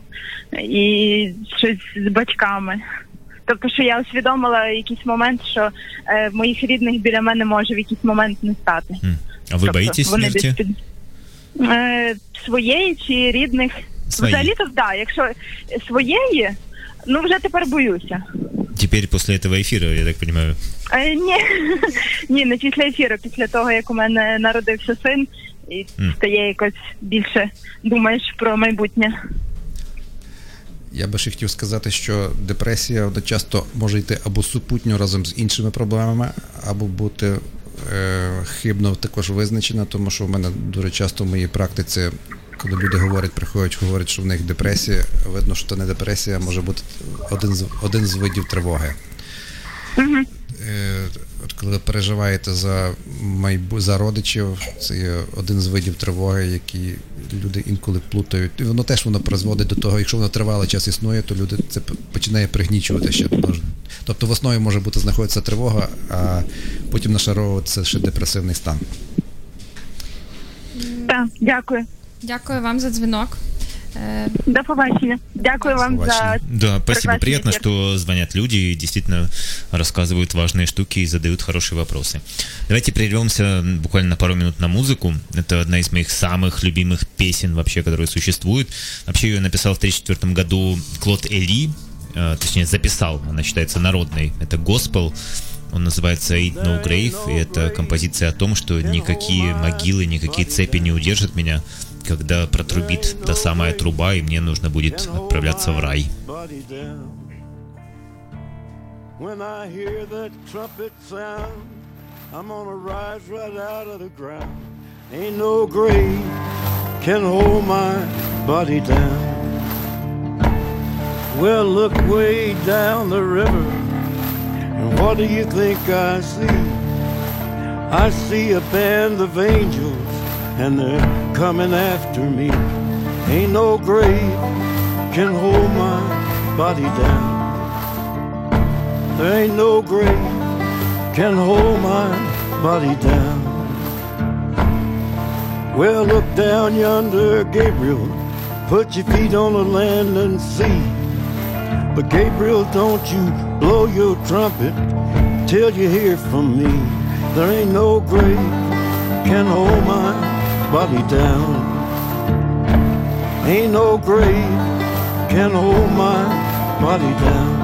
Speaker 7: і щось з батьками. Тобто, що я усвідомила якийсь момент, що е, моїх рідних біля мене може в якийсь момент не стати.
Speaker 3: М. А вы
Speaker 7: Тобто
Speaker 3: боитесь
Speaker 7: вони десь
Speaker 3: смерти?
Speaker 7: під- Е, своєї чи рідних?
Speaker 3: Своєї.
Speaker 7: Взагалі-то так, якщо своєї, ну вже тепер боюся.
Speaker 3: Теперь после этого эфира, я так понимаю.
Speaker 7: Е, ні, ні, не після ефіру, після того, як у мене народився син, і
Speaker 3: Мгм.
Speaker 7: стає якось більше думаєш про майбутнє.
Speaker 6: Я би ще хотів сказати, що депресія часто може йти або супутньо разом з іншими проблемами, або бути е, хибно також визначена, тому що в мене дуже часто в моїй практиці, коли люди говорять, приходять, говорять, що в них депресія, видно, що це не депресія, може бути один з один з видів тривоги. Е, коли ви переживаєте за майбу за родичів, це є один з видів тривоги, які люди інколи плутають. І воно теж воно призводить до того, якщо воно тривалий час існує, то люди це починає пригнічувати ще. Мож- Тобто в основі може бути знаходиться тривога, а потім нашаровуватися ще депресивний стан.
Speaker 7: Так, дякую.
Speaker 2: Дякую вам за дзвінок. Е,
Speaker 7: До побачення. Дякую вам за.
Speaker 3: Да, спасибо. Приятно, что звонят люди и действительно рассказывают важные штуки и задают хорошие вопросы. Давайте прервемся буквально на пару минут на музыку. Это одна из моих самых любимых песен вообще, которые существуют. Вообще ее написал в 1934 году Клод Эли, э, точнее записал, она считается народной. Это госпел. Он называется Ain't No Grave, и это композиция о том, что никакие могилы, никакие цепи не удержат меня, когда протрубит та самая труба, и мне нужно будет отправляться в рай.
Speaker 8: When I hear that trumpet sound, I'm gonna rise right out of the ground. Ain't no grave can hold my body down. Well, look way down the river, and what do you think I see?
Speaker 9: I see a band of angels and they're coming after me. Ain't no grave can hold my body down. There ain't no grave can hold my body down. Well, look down yonder, Gabriel. Put your feet on the land and see. But Gabriel, don't you blow your trumpet till you hear from me. There ain't no grave can hold my body down. Ain't no grave can hold my body down.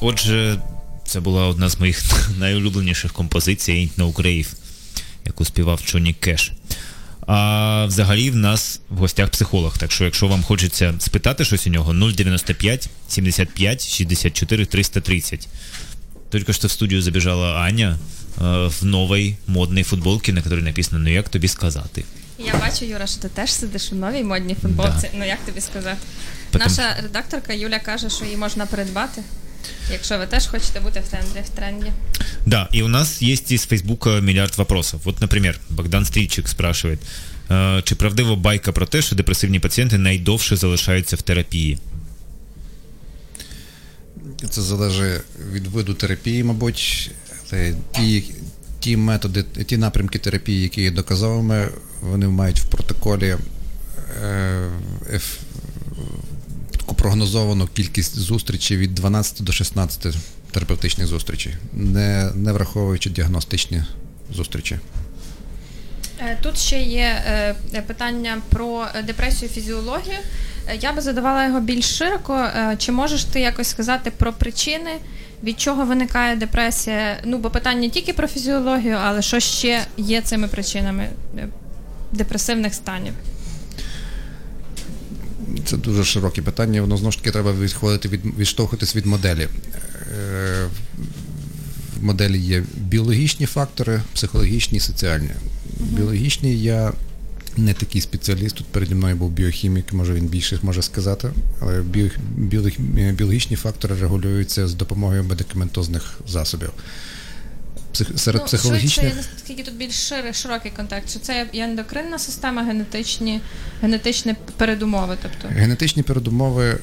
Speaker 3: Отже, це була одна з моїх найулюбленіших композицій Ain't No Grave, яку співав Джонні Кеш. А взагалі в нас в гостях психолог. Так що, якщо вам хочеться спитати щось у нього, 095 75 64 330. Только что в студию забежала Аня э, в новой модной футболке, на которой написано «Ну як тобі сказати».
Speaker 2: Я бачу, Юра, що ти теж сидиш у новій модній футболці. Ну як тобі сказати?
Speaker 3: Потом-
Speaker 2: Наша редакторка Юля каже, що її можна придбати. Якщо ви теж хочете бути в тренді, в тренді.
Speaker 3: Да, и у нас есть из Фейсбука миллиард вопросов. Вот, например, Богдан Стрійчик спрашивает, е, чи правдива байка про те, що депресивні пацієнти найдовше залишаються в терапії?
Speaker 6: Це залежить від виду терапії, мабуть. Але ті, ті методи, ті напрямки терапії, які є доказовими, вони мають в протоколі еф- кількість зустрічей від 12 до 16 терапевтичних зустрічей, не, не враховуючи діагностичні зустрічі.
Speaker 2: Е, Тут ще є е, питання про депресію фізіологію. Е, Я би задавала його більш широко. Чи можеш ти якось сказати про причини, від чого виникає депресія? Ну, бо питання не тільки про фізіологію, але що ще є цими причинами депресивних станів?
Speaker 6: Це дуже широке питання. Воно знову ж таки треба відходити від відштовхуватись від моделі. Е, В моделі є біологічні фактори, психологічні і соціальні. Біологічні я не такий спеціаліст. Тут переді мною був біохімік, може він більше може сказати. Але біо- біолог- біологічні фактори регулюються з допомогою медикаментозних засобів. Псих, серед
Speaker 2: ну,
Speaker 6: психологічних.
Speaker 2: швидше, наскільки тут більш ширий, широкий контекст, що це є ендокринна система, генетичні, генетичні передумови. Тобто.
Speaker 6: Генетичні передумови.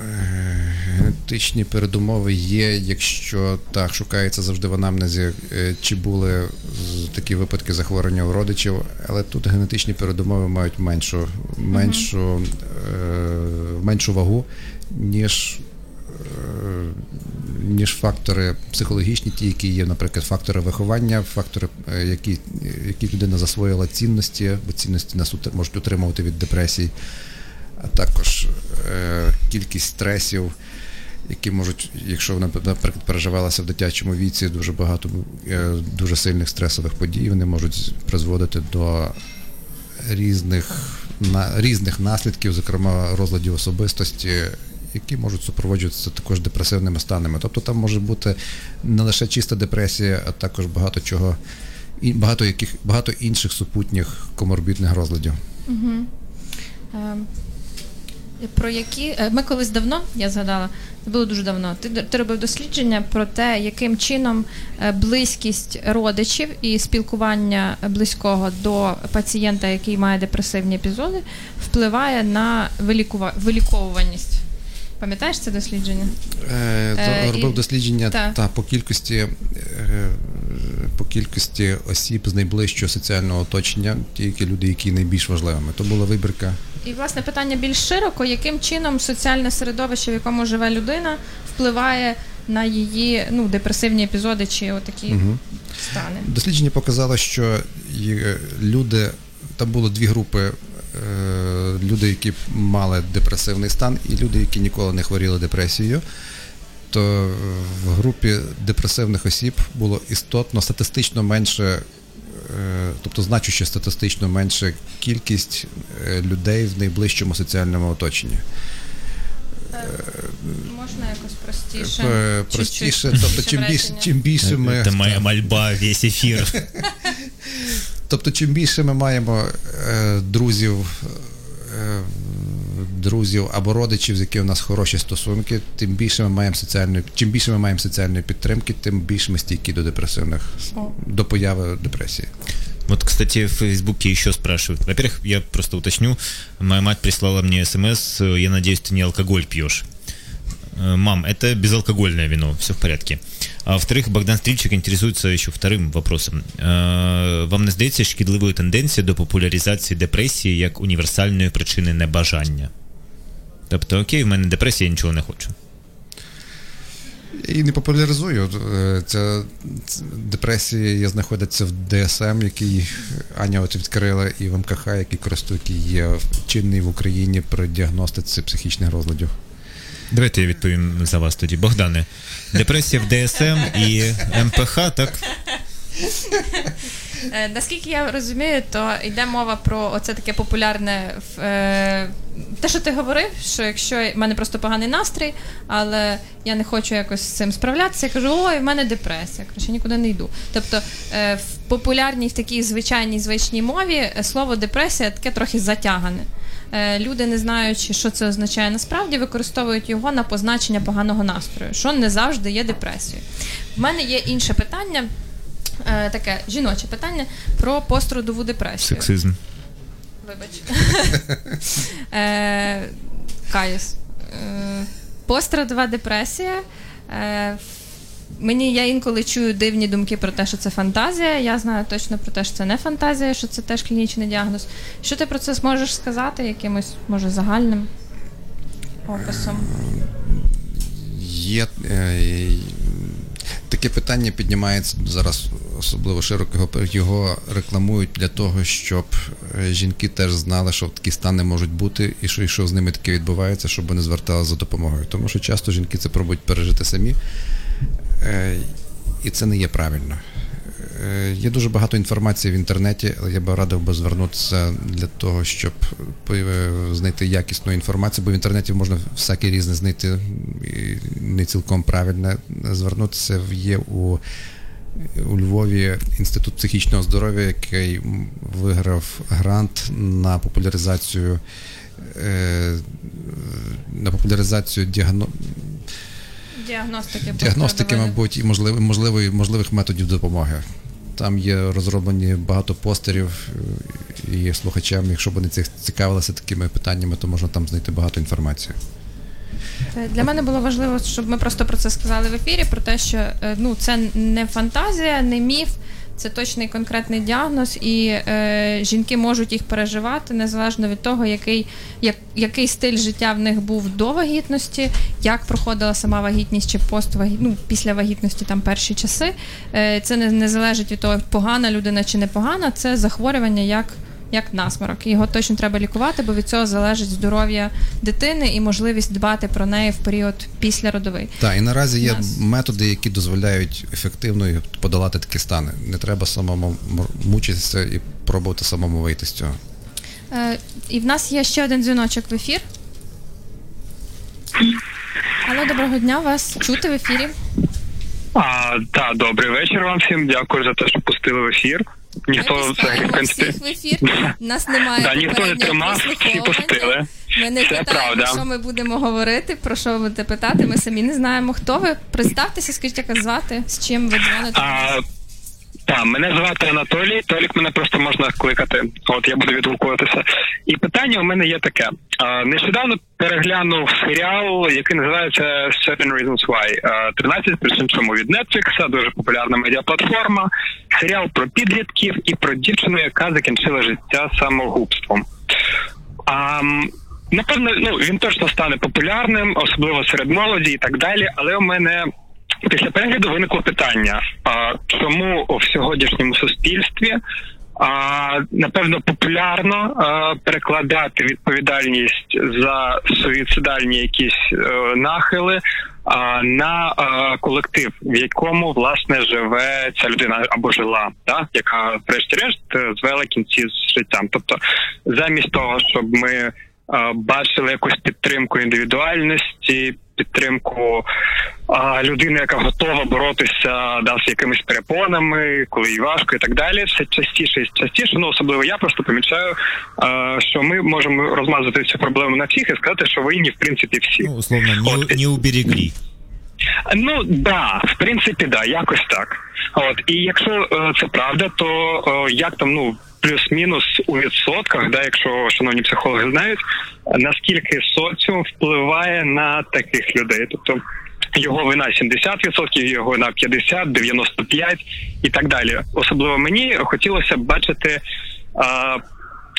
Speaker 6: е, Генетичні передумови є, якщо так шукається завжди в анамнезі, е, чи були такі випадки захворювання у родичів, але тут генетичні передумови мають меншу, меншу, е, меншу вагу, ніж, ніж фактори психологічні, ті, які є, наприклад, фактори виховання, фактори, е, які, які людина засвоїла цінності, бо цінності нас ут- можуть утримувати від депресій а також е, кількість стресів, які можуть, якщо вона, наприклад, переживалася в дитячому віці, дуже багато е, дуже сильних стресових подій, вони можуть призводити до різних, на, різних наслідків, зокрема розладів особистості, які можуть супроводжуватися також депресивними станами. Тобто там може бути не лише чиста депресія, а також багато чого і багато яких багато інших супутніх коморбідних розладів.
Speaker 2: Е, Про які е, ми колись давно, я згадала, це було дуже давно. Ти, ти робив дослідження про те, яким чином е, близькість родичів і спілкування близького до пацієнта, який має депресивні епізоди, впливає на вилікува... виліковуваність. Пам'ятаєш це дослідження?
Speaker 6: Е, то
Speaker 2: Е,
Speaker 6: робив
Speaker 2: і-
Speaker 6: дослідження
Speaker 2: та.
Speaker 6: та. по кількості е, по кількості осіб з найближчого соціального оточення, тільки люди, які найбільш важливими. То була вибірка.
Speaker 2: І власне питання більш широко, яким чином соціальне середовище, в якому живе людина, впливає на її ну, депресивні епізоди чи отакі стани.
Speaker 6: Дослідження показало, що е, люди там було дві групи. Е, Люди, які мали депресивний стан, і люди, які ніколи не хворіли депресією, то в групі депресивних осіб було істотно статистично менше, е, тобто значуще статистично менше кількість е, людей в найближчому соціальному оточенні.
Speaker 2: Можна якось простіше.
Speaker 6: Простіше, тобто чим більше, чим більше ми
Speaker 3: Это моя мольба весь эфир.
Speaker 6: Тобто, чим більше ми маємо е, друзів, е, друзів або родичів, з якими у нас хороші стосунки, тим більше ми маємо соціальної, чим більше ми маємо соціальної підтримки, тим більше ми стійкі до депресивних,
Speaker 2: О.
Speaker 6: до появи депресії.
Speaker 3: Вот, кстати, в Фейсбуке еще спрашивают. Во-первых, я просто уточню. Моя мать прислала мне смс, э, я надеюсь, ты не алкоголь пьешь. Э, Мам, это безалкогольное вино, все в порядке. А во-вторых, Богдан Стрільчик интересуется еще вторым вопросом. Э, Вам не здається шкідливою тенденцією до популяризації депресії як універсальної причини небажання? Тобто, окей, в мене депресія, я нічого не хочу.
Speaker 6: І не популяризую. Е, Ця ц- депресія є, знаходиться в ДСМ, який Аня от відкрила, і в МКХ, який користують, який є чинний в Україні при діагностиці психічних розладів.
Speaker 3: Давайте я відповім за вас тоді. Богдане, депресія в ДСМ і МПХ, так?
Speaker 2: Е, наскільки я розумію, то йде мова про оце таке популярне е, те, що ти говорив, що якщо в мене просто поганий настрій, але я не хочу якось з цим справлятися, я кажу, ой, в мене депресія, коротше, нікуди не йду. Тобто е, в популярній, в такій звичайній звичній мові слово депресія таке трохи затягане. Е, Люди, не знаючи, що це означає насправді, використовують його на позначення поганого настрою, що не завжди є депресією. В мене є інше питання, е, таке жіноче питання про пострадову депресію.
Speaker 3: Сексизм.
Speaker 2: Вибач. е, Каюс. Пострадова депресія. Мені я інколи чую дивні думки про те, що це фантазія. Я знаю точно про те, що це не фантазія, що це теж клінічний діагноз. Що ти про це зможеш сказати якимось, може, загальним описом?
Speaker 6: Є е, таке питання піднімається зараз особливо широко його, рекламують для того, щоб е, жінки теж знали, що такі стани можуть бути, і що, і що з ними таке відбувається, щоб вони зверталися за допомогою. Тому що часто жінки це пробують пережити самі, і це не є правильно. Е, Є дуже багато інформації в інтернеті, але я би радив би звернутися для того, щоб е, знайти якісну інформацію, бо в інтернеті можна всяке різне знайти і не цілком правильне. Звернутися є у, у Львові інститут психічного здоров'я, який виграв грант на популяризацію. е, На популяризацію діагно...
Speaker 2: Діагностики.
Speaker 6: діагностики, мабуть, і можливих можливих, можливих методів допомоги. Там є розроблені багато постерів, е, і слухачам, якщо вони цих цікавилися такими питаннями, то можна там знайти багато інформації.
Speaker 2: Е, Для мене було важливо, щоб ми просто про це сказали в ефірі, про те, що е, ну, це не фантазія, не міф, це точний конкретний діагноз, і е, жінки можуть їх переживати незалежно від того, який, як, який стиль життя в них був до вагітності, як проходила сама вагітність чи поствагітність, ну, після вагітності там перші часи. Е, це не, не залежить від того, погана людина чи не погана, це захворювання як як насморок. Його точно треба лікувати, бо від цього залежить здоров'я дитини і можливість дбати про неї в період післяродовий.
Speaker 6: Так, і наразі є
Speaker 2: Нас.
Speaker 6: методи, які дозволяють ефективно подолати такі стани. Не треба самому мучитися і пробувати самому вийти з цього.
Speaker 2: Е, і в нас є ще один дзвіночок в ефір. Алло, доброго дня, вас чути в ефірі.
Speaker 10: А, та, добрий вечір вам всім. Дякую за те, що пустили в ефір. Ніхто взагалі, в
Speaker 2: всіх в ефір. Нас немає
Speaker 10: Да, ніхто не тримав, всі пустили.
Speaker 2: Ми не
Speaker 10: Це
Speaker 2: питаємо,
Speaker 10: правда.
Speaker 2: що ми будемо говорити, про що ви будете питати. Ми самі не знаємо, хто ви. Представтеся, скажіть, як вас звати, з чим ви дзвоните.
Speaker 10: А, та, мене звати Анатолій. Толік мене просто можна кликати. От я буду відгукуватися. І питання у мене є таке: нещодавно переглянув серіал, який називається Seven Reasons Why. 13 причин чому від Netflix, дуже популярна медіаплатформа. Серіал про підлітків і про дівчину, яка закінчила життя самогубством. А, напевно, ну він точно стане популярним, особливо серед молоді і так далі. Але у мене після перегляду виникло питання: а, чому в сьогоднішньому суспільстві а, напевно популярно а, перекладати відповідальність за суїцидальні якісь е, нахили. а, На е, колектив, в якому власне живе ця людина або жила, да, яка, врешті-решт, звела кінці з життям. Тобто, замість того, щоб ми бачили якусь підтримку індивідуальності, підтримку а, людини, яка готова боротися да, з якимись перепонами, коли їй важко і так далі. Все частіше і частіше. Ну особливо я просто помічаю, а, що ми можемо розмазати цю проблему на всіх і сказати, що винні в принципі всі.
Speaker 3: Ну, условно, не, не уберегли.
Speaker 10: Ну да, в принципі, да, якось так. От і якщо е, це правда, то е, як там ну плюс-мінус у відсотках, да, якщо шановні психологи знають, наскільки соціум впливає на таких людей, тобто. Його вина 70%, його вина 50, 95 і так далі. Особливо мені хотілося б бачити а,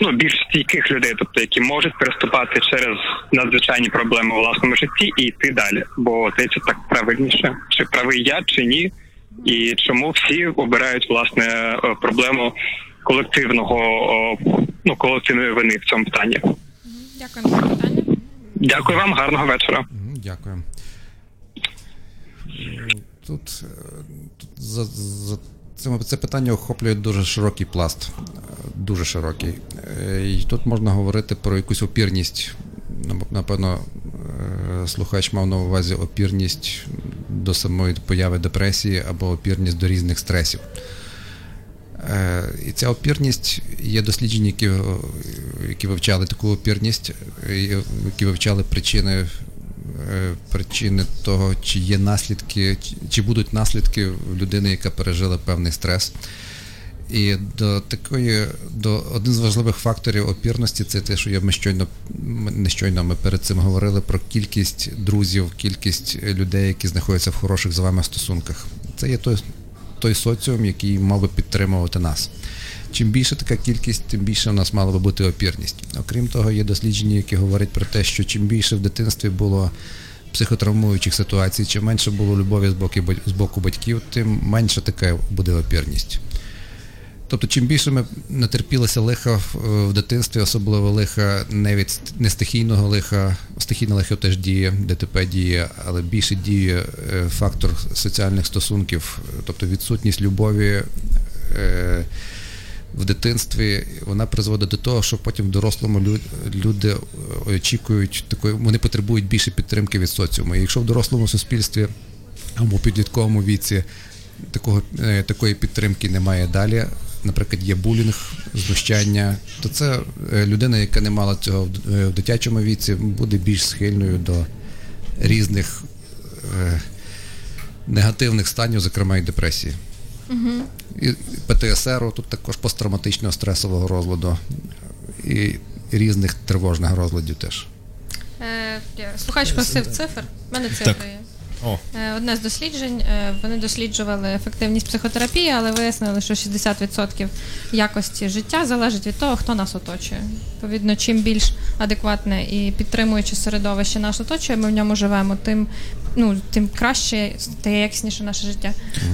Speaker 10: ну, більш стійких людей, тобто які можуть переступати через надзвичайні проблеми у власному житті і йти далі. Бо це так правильніше, чи правий я, чи ні, і чому всі обирають власне е, проблему колективного ну колективної вини в цьому питанні.
Speaker 2: Дякую за питання.
Speaker 10: Дякую вам, гарного вечора.
Speaker 6: Дякую. Тут, е, тут за, за цим, це питання охоплює дуже широкий пласт, е, дуже широкий. Е, І тут можна говорити про якусь опірність. Ну, Напевно, е, слухач мав на увазі опірність до самої появи депресії або опірність до різних стресів. І ця опірність є дослідження, які, які вивчали таку опірність, які вивчали причини, причини того, чи є наслідки, чи- будуть наслідки в людини, яка пережила певний стрес. І до такої, до один з важливих факторів опірності це те, що я ми щойно не щойно ми перед цим говорили про кількість друзів, кількість людей, які знаходяться в хороших з вами стосунках. Це є той, той соціум, який мав би підтримувати нас. Чим більше така кількість, тим більше у нас мала би бути опірність. Окрім того, є дослідження, які говорять про те, що чим більше в дитинстві було психотравмуючих ситуацій, чим менше було любові з боку, батьків, тим менше така буде опірність. Тобто, чим більше ми натерпілися лиха в, в дитинстві, особливо лиха не від не стихійного лиха, стихійне лихо теж діє, ДТП діє, але більше діє е, фактор соціальних стосунків, тобто відсутність любові е, в дитинстві, вона призводить до того, що потім в дорослому люди е, очікують такої, вони потребують більше підтримки від соціуму. І якщо в дорослому суспільстві або підлітковому віці такого, е, такої підтримки немає далі. Наприклад, є булінг, знущання, то це е, людина, яка не мала цього в в дитячому віці, буде більш схильною до різних негативних станів, зокрема і депресії. І ПТСР, тут також посттравматичного стресового розладу і різних тривожних розладів теж.
Speaker 2: Е, Слухач просив цифр. У мене цифри
Speaker 3: Так.
Speaker 2: є.
Speaker 3: О,
Speaker 2: Е, Одне з досліджень. е, Вони досліджували ефективність психотерапії, але вияснили, що 60% якості життя залежить від того, хто нас оточує. Відповідно, чим більш адекватне і підтримуюче середовище нас оточує, ми в ньому живемо, тим ну тим краще стає якісніше наше життя.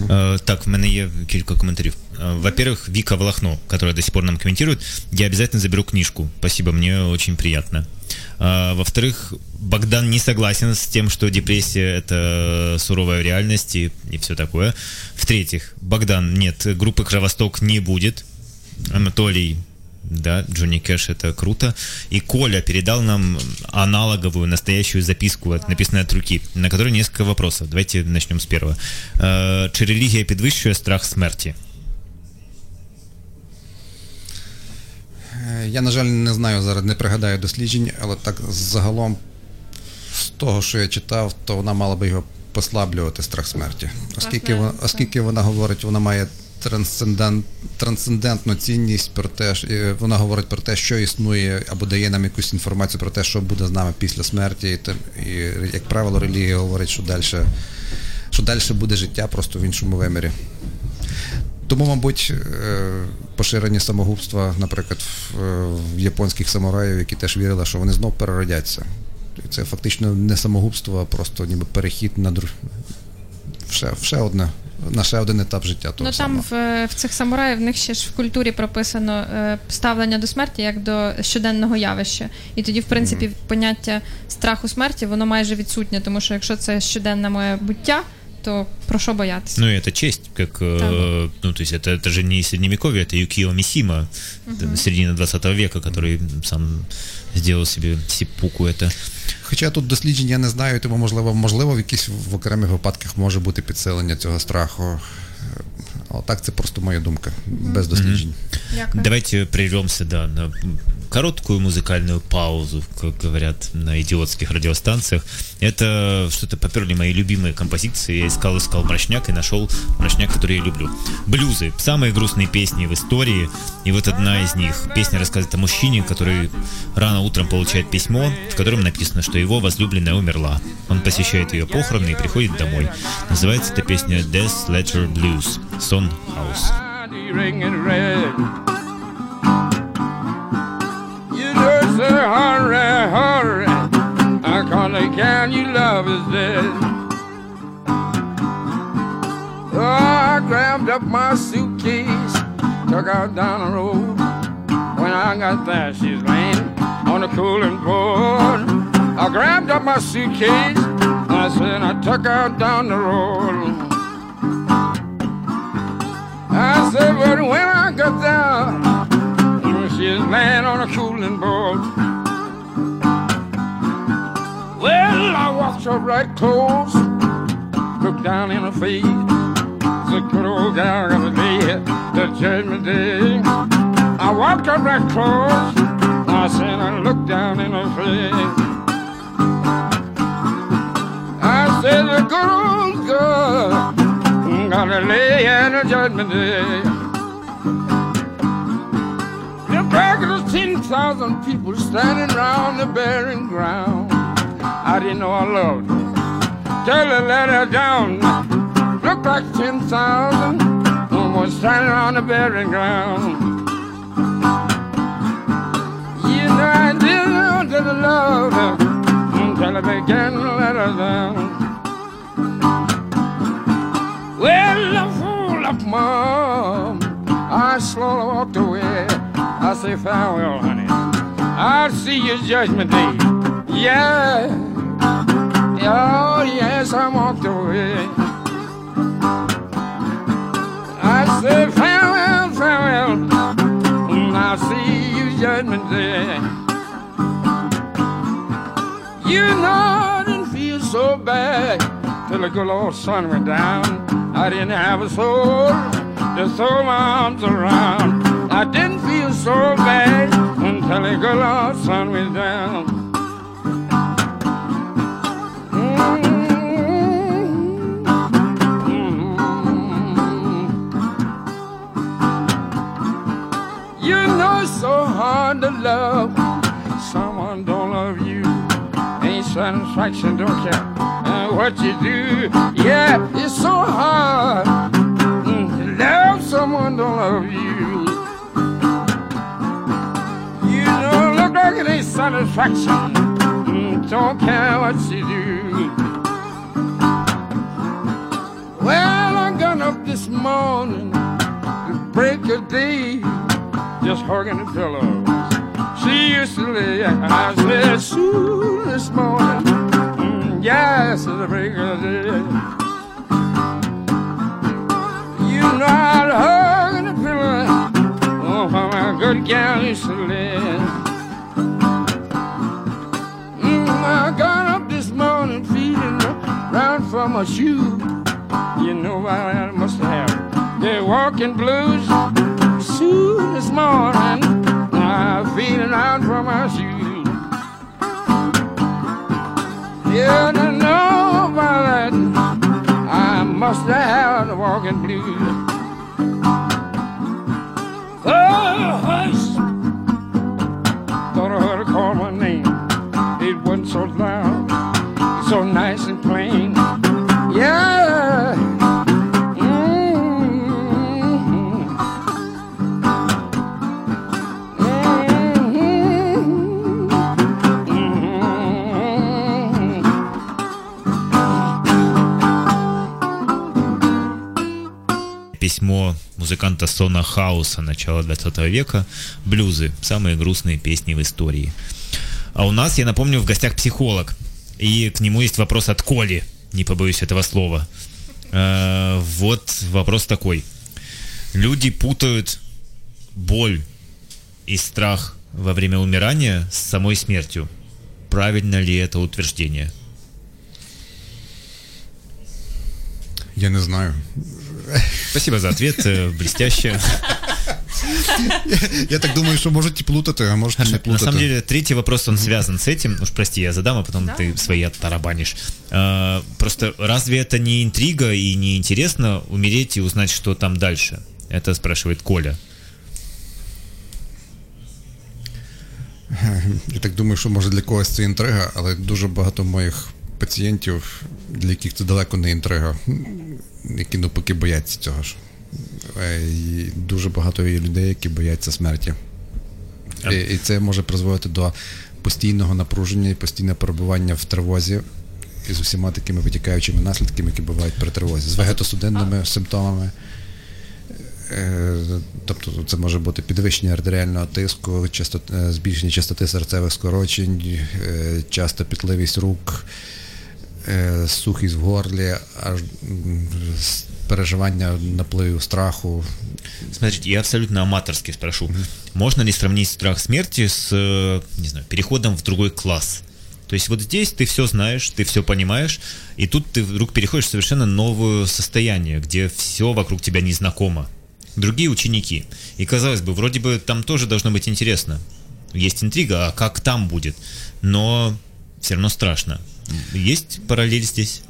Speaker 3: Е, Так, в мене є кілька коментарів. Э, Во-первых, Вика Волохно, которая до сих пор нам комментирует, я обязательно заберу книжку. Спасибо, мне очень приятно. А, Во-вторых, Богдан не согласен с тем, что депрессия – это суровая реальность и, и все такое. В-третьих, Богдан, нет, группы «Кровосток» не будет. Анатолий, Да, Джонни Кэш это круто. И Коля передал нам аналоговую настоящую записку, от- написанную от руки, на которой несколько вопросов. Давайте начнем с первого. Э, Чи релігія підвищує страх смерті?
Speaker 6: Я, на жаль, не знаю зараз, не пригадаю досліджень, але так загалом з того, що я читав, то вона мала би його послаблювати страх смерті. Оскільки вона, оскільки вона говорить, вона має трансцендент, трансцендентну цінність про те, що- е, вона говорить про те, що існує, або дає нам якусь інформацію про те, що буде з нами після смерті. І, і як правило, релігія говорить, що далі, що далі буде життя просто в іншому вимірі. Тому, мабуть, е, поширені самогубства, наприклад, в, е, в японських самураїв, які теж вірили, що вони знов переродяться. Це фактично не самогубство, а просто ніби перехід на друг... в ще, ще одне, на ще один етап життя. Того
Speaker 2: Ну там в, в цих самураїв в них ще ж в культурі прописано е, ставлення до смерті як до щоденного явища. І тоді, в принципі, поняття страху смерті воно майже відсутнє, тому що якщо це щоденне моє буття, то про що боятися?
Speaker 3: Ну, и это честь, как, э, ну, то есть это, это же не средневековье, это Юкио Мисима, это середина 20 века, который сам сделал себе сипуку это.
Speaker 6: Хоча тут досліджень я не знаю, тому можливо, можливо, в якісь в окремих випадках може бути підсилення цього страху. Е, Але так це просто моя думка, без досліджень.
Speaker 2: Дякую.
Speaker 3: Давайте прервемся, да, на короткую музыкальную паузу, как говорят на идиотских радиостанциях. Это что-то поперли мои любимые композиции. Я искал, искал мрачняк и нашел мрачняк, который я люблю. Блюзы. Самые грустные песни в истории. И вот одна из них. Песня рассказывает о мужчине, который рано утром получает письмо, в котором написано, что его возлюбленная умерла. Он посещает ее похороны и приходит домой. Называется эта песня Death Letter Blues. Сон House.
Speaker 8: The can you love is dead. Oh, I grabbed up my suitcase, took out down the road. When I got there, she's laying on the cooling board. I grabbed up my suitcase, and I said I took her down the road. I said, but when I got there, she's laying on a cooling board. Well, I walked up right close, looked down in her face. Said, good old gal gonna be the judgment day. I walked up right close, I said, I looked down in her face. I said, the good old girl gonna lay in the judgment day. The back of the 10,000 people standing round the barren ground. I didn't know I loved her. Till I let her down. Looked like 10,000 was standing on the barren ground. You know I didn't know that I loved her until I began to let her down. Well, I'm full of mom. I slowly walked away. I say farewell, honey. I'll see you judgment day. Yeah. Oh, yes, I walked away. I say farewell, farewell. Mm, I'll see you judgment day. You know I didn't feel so bad till the good old sun went down. I didn't have a soul to throw my arms around. I didn't feel so bad until the good old sun went down. Satisfaction, don't love you ain't sunshine don't care uh, what you do. Yeah, it's so hard mm, to love someone don't love you. You don't look like it ain't satisfaction. Mm, don't care what you do. Well, I got up this morning to break a day, just hugging the pillows. She used to lay, I said, soon this morning, mm, yes, it's a break of day. You know I'd hug the pillow, oh,
Speaker 11: my good gal used to live. For my shoe. You know I must have. They're walking blues. Soon this morning, I'm feeling out for my shoes. Yeah, I know about that. I must have the walking blues. Oh, hush. Thought I heard her call my name. It wasn't so loud, so nice and plain.
Speaker 3: Письмо музыканта Сона Хауса начала 20 века. Блюзы. Самые грустные песни в истории. А у нас, я напомню, в гостях психолог. И к нему есть вопрос от Коли. Не побоюсь этого слова. Э, Вот вопрос такой. Люди путают боль и страх во время умирания с самой смертью. Правильно ли это утверждение?
Speaker 6: Я не знаю.
Speaker 3: Спасибо за ответ, э, блестяще.
Speaker 6: Я так думаю, що можуть і плутати, а можуть і не
Speaker 3: На
Speaker 6: плутати.
Speaker 3: самом деле, третий вопрос, он связан с этим. Уж прости, я задам, а потом ты свои оттарабанишь. А, Просто разве это не интрига и не интересно умереть и узнать, что там дальше? Это спрашивает Коля.
Speaker 6: Я так думаю, що може для когось це інтрига, але дуже багато моїх пацієнтів, для яких це далеко не інтрига, які навпаки бояться цього ж. Е, І дуже багато є людей, які бояться смерті. І, і це може призводити до постійного напруження і постійне перебування в тривозі і з усіма такими витікаючими наслідками, які бувають при тривозі, з вегетосудинними симптомами. Е, Тобто це може бути підвищення артеріального тиску, е, збільшення частоти серцевих скорочень, е, часто пітливість рук, е, сухість в горлі, аж переживання напливу страху.
Speaker 3: Смотрите, я абсолютно аматорски спрошу. Можно ли сравнить страх смерти с, э, не знаю, переходом в другой класс? То есть вот здесь ты все знаешь, ты все понимаешь, и тут ты вдруг переходишь в совершенно новое состояние, где все вокруг тебя незнакомо. Другие ученики. И казалось бы, вроде бы там тоже должно быть интересно. Есть интрига, а как там будет? Но все равно страшно. Есть параллель здесь?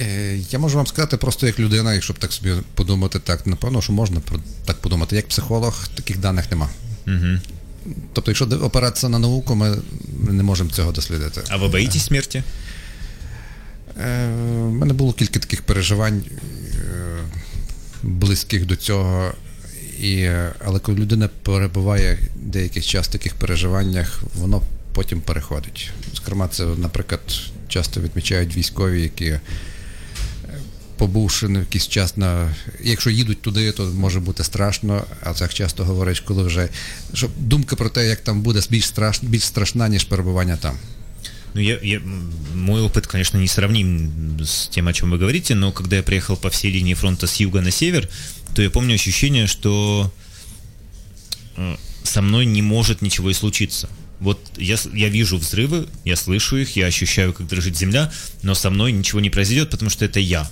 Speaker 6: Е, Я можу вам сказати просто як людина, якщо б так собі подумати, так напевно, що можна так подумати. Як психолог, таких даних нема.
Speaker 3: Мгм.
Speaker 6: Тобто, якщо опиратися на науку, ми не можемо цього дослідити.
Speaker 3: А вы боитесь смерти?
Speaker 6: Е, У мене було кілька таких переживань е, близьких до цього. І, е, але коли людина перебуває деякий час в таких переживаннях, воно потім переходить. Зокрема, це, наприклад, часто відмічають військові, які, е, побувши на якийсь час на. Якщо їдуть туди, то може бути страшно, а так часто говорять, коли вже що думка про те, як там буде, більш страшна, більш страшна, ніж перебування там.
Speaker 3: Ну, я, я- м, мой опыт, конечно, не сравним с тем, о чем вы говорите, но когда я приехал по всей линии фронта с юга на север, то я помню ощущение, что э, со мной не может ничего и случиться. Вот я, с- я вижу взрывы, я слышу их, я ощущаю, как дрожит земля, но со мной ничего не произойдет, потому что это я.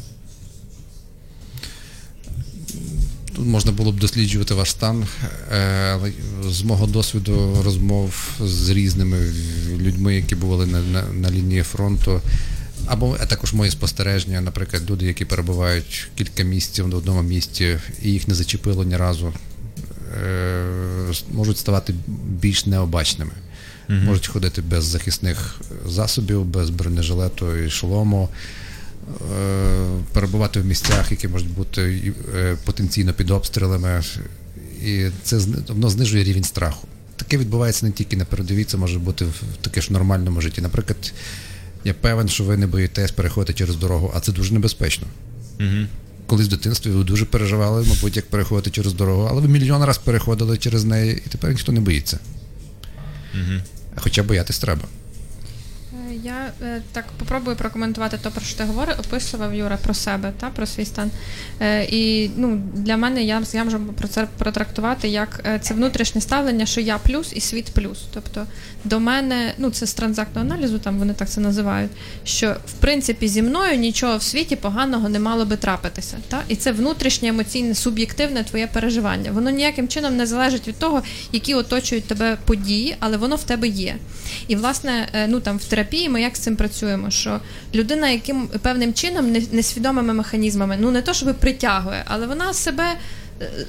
Speaker 6: Тут можна було б досліджувати ваш стан, е, але з мого досвіду розмов з різними людьми, які були на, на, на лінії фронту, або а також мої спостереження, наприклад, люди, які перебувають кілька місяців на одному місці і їх не зачепило ні разу, е, можуть ставати більш необачними.
Speaker 3: Мгм.
Speaker 6: Можуть ходити без захисних засобів, без бронежилету і шолому, е, перебувати в місцях, які можуть бути е, потенційно під обстрілами, і це воно знижує рівень страху. Таке відбувається не тільки на передовій, це може бути в таке ж нормальному житті. Наприклад, я певен, що ви не боїтесь переходити через дорогу, а це дуже небезпечно.
Speaker 3: Мгм.
Speaker 6: Колись в дитинстві ви дуже переживали, мабуть, як переходити через дорогу, але ви мільйон раз переходили через неї, і тепер ніхто не боїться. А хоча боятись треба.
Speaker 2: Я е, так попробую прокоментувати те, про що ти говорив, описував Юра про себе та про свій стан. Е, і ну, для мене я, я можу про це протрактувати як е, це внутрішнє ставлення, що я плюс і світ плюс. Тобто до мене, ну це з транзактного аналізу, там вони так це називають. Що в принципі зі мною нічого в світі поганого не мало би трапитися. Та? І це внутрішнє емоційне, суб'єктивне твоє переживання. Воно ніяким чином не залежить від того, які оточують тебе події, але воно в тебе є. І власне, е, ну там в терапії ми як з цим працюємо, що людина яким певним чином не- несвідомими механізмами, ну не то, щоб притягує, але вона себе.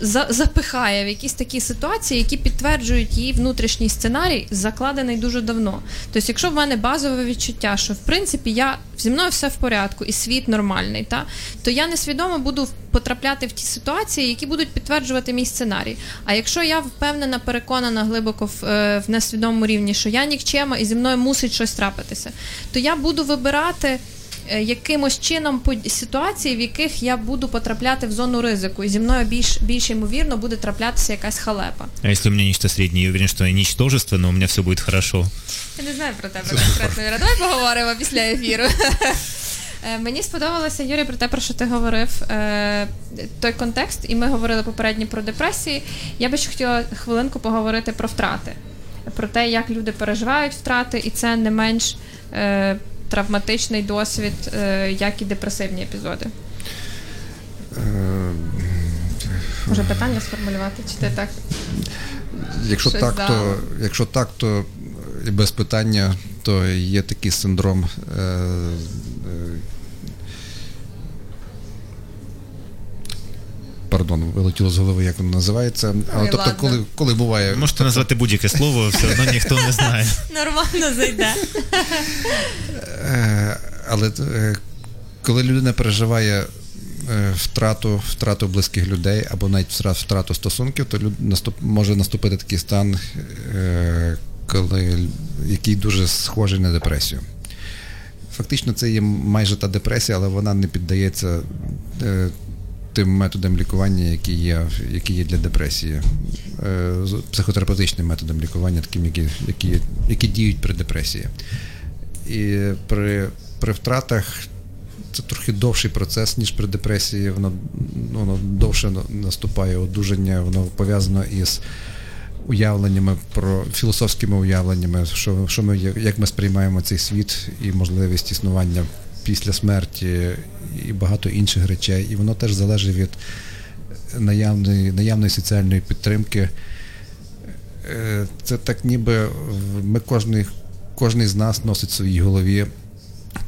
Speaker 2: За- Запихає в якісь такі ситуації, які підтверджують її внутрішній сценарій, закладений дуже давно. Тобто, якщо в мене базове відчуття, що в принципі я зі мною все в порядку і світ нормальний, та то я несвідомо буду потрапляти в ті ситуації, які будуть підтверджувати мій сценарій. А якщо я впевнена, переконана глибоко в, е, в несвідомому рівні, що я нікчема і зі мною мусить щось трапитися, то я буду вибирати. Е, Якимось чином ситуації, в яких я буду потрапляти в зону ризику, і зі мною більш більш ймовірно буде траплятися якась халепа.
Speaker 3: А если у меня нечто среднее, я уверен, что я ничтожество, но у меня все будет хорошо.
Speaker 2: Я не знаю про тебе конкретно, Юра. Давай поговоримо після ефіру. Е, Мені сподобалося, Юрій, про те, про що ти говорив, е, той контекст, і ми говорили попередньо про депресії. Я би ще хотіла хвилинку поговорити про втрати, про те, як люди переживають втрати, і це не менш травматичний досвід, е, як і депресивні епізоди.
Speaker 6: Е,
Speaker 2: Може питання сформулювати, чи ти так?
Speaker 6: Якщо
Speaker 2: Щось
Speaker 6: так, то якщо так, то і без питання, то є такий синдром. Е, Пардон, вилетіло з голови, як воно називається. Але
Speaker 2: Ой,
Speaker 6: тобто,
Speaker 2: ладно.
Speaker 6: коли, коли буває.
Speaker 3: Можете назвати будь-яке слово, все одно ніхто не знає.
Speaker 2: Нормально зайде.
Speaker 6: Е, Але е, коли людина переживає е, втрату, втрату близьких людей або навіть втрату стосунків, то люд, наступ, може наступити такий стан, е, коли, який дуже схожий на депресію. Фактично, це є майже та депресія, але вона не піддається е, тим методам лікування, які є, які є для депресії, е, психотерапевтичним методом лікування, таким, які, які, які діють при депресії. І при, при втратах це трохи довший процес, ніж при депресії. Воно, воно довше наступає одужання, воно пов'язано із уявленнями про філософськими уявленнями, що, що ми, як ми сприймаємо цей світ і можливість існування після смерті і багато інших речей. І воно теж залежить від наявної, наявної соціальної підтримки. Е, Це так ніби ми кожний, кожний з нас носить в своїй голові,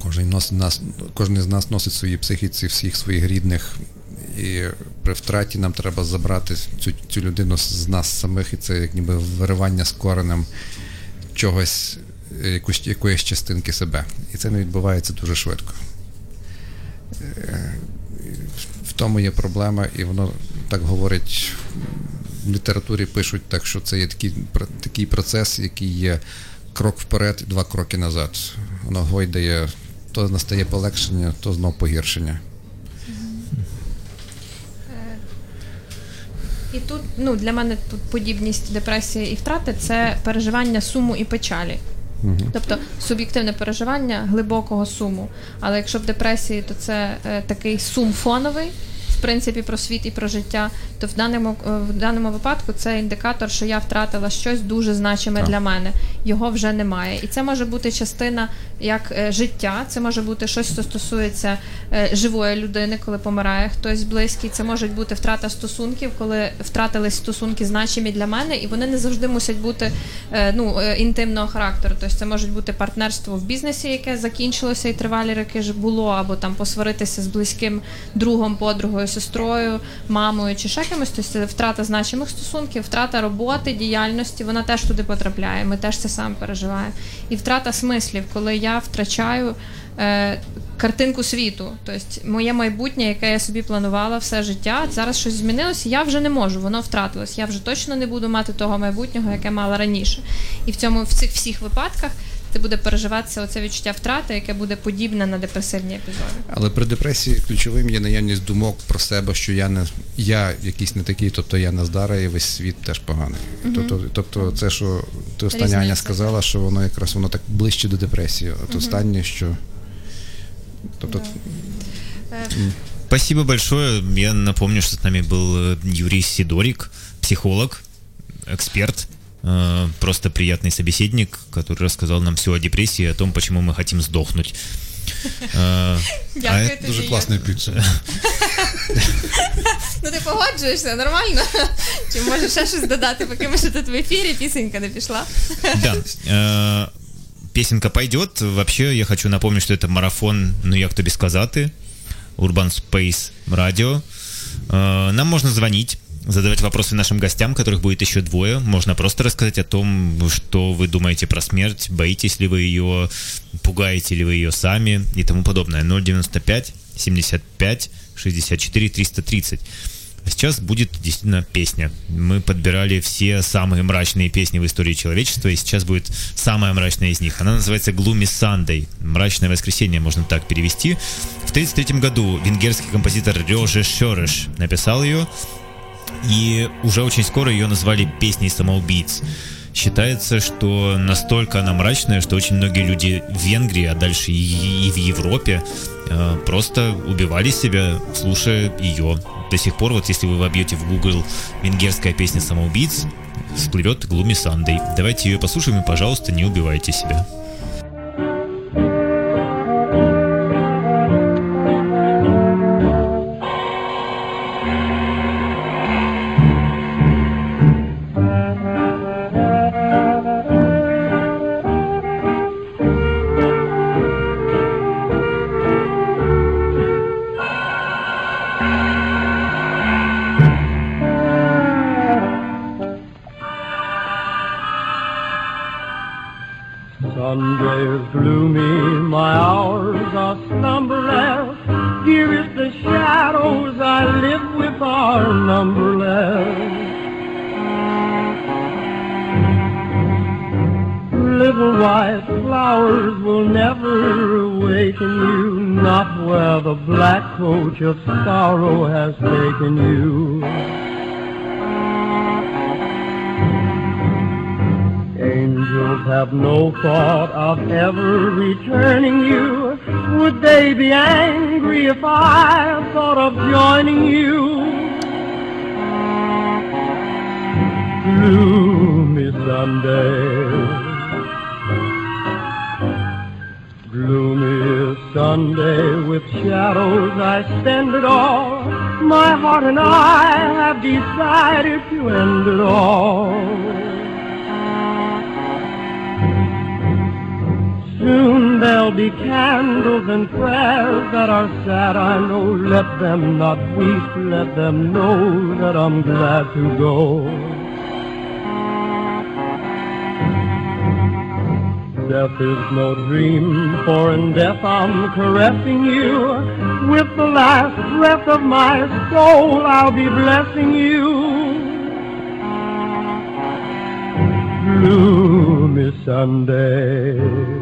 Speaker 6: кожен, нос, нас, кожен з нас носить в своїй психіці всіх своїх рідних. І при втраті нам треба забрати цю, цю людину з нас самих, і це як ніби виривання з коренем чогось, якусь, якоїсь частинки себе. І це не відбувається дуже швидко. Е, В тому є проблема, і воно так говорить в літературі пишуть так, що це є такий, такий процес, який є крок вперед і два кроки назад. Воно гойдає, то настає полегшення, то знов погіршення.
Speaker 2: І тут ну, для мене тут подібність депресії і втрати це переживання суму і печалі. Тобто суб'єктивне переживання глибокого суму. Але якщо в депресії, то це е, такий сум фоновий, в принципі, про світ і про життя, то в даному, е, в даному випадку це індикатор, що я втратила щось дуже значиме
Speaker 6: Так.
Speaker 2: для мене. Його вже немає. І це може бути частина як е, життя, це може бути щось, що стосується е, живої людини, коли помирає хтось близький. Це може бути втрата стосунків, коли втратились стосунки значимі для мене, і вони не завжди мусять бути ну, інтимного характеру. Тобто це може бути партнерство в бізнесі, яке закінчилося і тривалі роки ж було, або там посваритися з близьким другом, подругою, сестрою, мамою чи ще кимось. Тобто втрата значимих стосунків, втрата роботи, діяльності, вона теж туди потрапляє. Ми теж це сам переживаємо. І втрата смислів, коли я втрачаю. Е, картинку світу, тобто моє майбутнє, яке я собі планувала все життя, зараз щось змінилося, я вже не можу, воно втратилось. Я вже точно не буду мати того майбутнього, яке мала раніше. І в цьому в цих всіх випадках це буде переживатися оце відчуття втрати, яке буде подібне на депресивні епізоди.
Speaker 6: Але при депресії ключовим є наявність думок про себе, що я не я якийсь не такий, тобто я нездара, і весь світ теж поганий.
Speaker 2: Мгм.
Speaker 6: Тобто, тобто, це, що ти остання
Speaker 2: Різниця.
Speaker 6: Аня сказала, що воно якраз воно так ближче до депресії. От
Speaker 2: Мгм.
Speaker 6: останнє, що. Тобто,
Speaker 3: Спасибо большое. Я напомню, что с нами был э, Юрий Сидорик, психолог, эксперт, э, просто приятный собеседник, который рассказал нам все о депрессии, о том, почему мы хотим сдохнуть. Э,
Speaker 2: Дякую
Speaker 3: а
Speaker 2: тобі,
Speaker 3: это-
Speaker 6: дуже класний підсумок.
Speaker 2: Ну ти погоджуєшся, нормально? Чи можеш ще щось додати, поки ми ще тут в ефірі, пісенька не пішла?
Speaker 3: Да. Э, Песенка пойдет. Вообще, я хочу напомнить, что это марафон «Ну як тобі сказати» Urban Space Radio. Э, Нам можно звонить, задавать вопросы нашим гостям, которых будет еще двое. Можно просто рассказать о том, что вы думаете про смерть, боитесь ли вы ее, пугаете ли вы ее сами и тому подобное. 095 75 64 330. А сейчас будет действительно песня. Мы подбирали все самые мрачные песни в истории человечества, и сейчас будет самая мрачная из них. Она называется «Gloomy Sunday». «Мрачное воскресенье» можно так перевести. В 1933 году венгерский композитор Рёже Шёреш написал ее, и уже очень скоро ее назвали «Песней самоубийц». Считается, что настолько она мрачная, что очень многие люди в Венгрии, а дальше и, в Европе э, просто убивали себя, слушая ее. До сих пор, вот если вы вобьете в Google «Венгерская песня самоубийц», всплывет Gloomy Sunday. Давайте ее послушаем и, пожалуйста, не убивайте себя.
Speaker 12: Awaken you, not where the black coach of sorrow has taken you. Angels have no thought of ever returning you. Would they be angry if I thought of joining you? Gloomy Sunday. Gloomy Sunday with shadows I spend it all. My heart and I have decided to end it all. Soon there'll be candles and prayers that are sad, I know. Let them not weep, let them know that I'm glad to go. Death is no dream, for in death I'm caressing you. With the last breath of my soul, I'll be blessing you. Gloomy Sunday.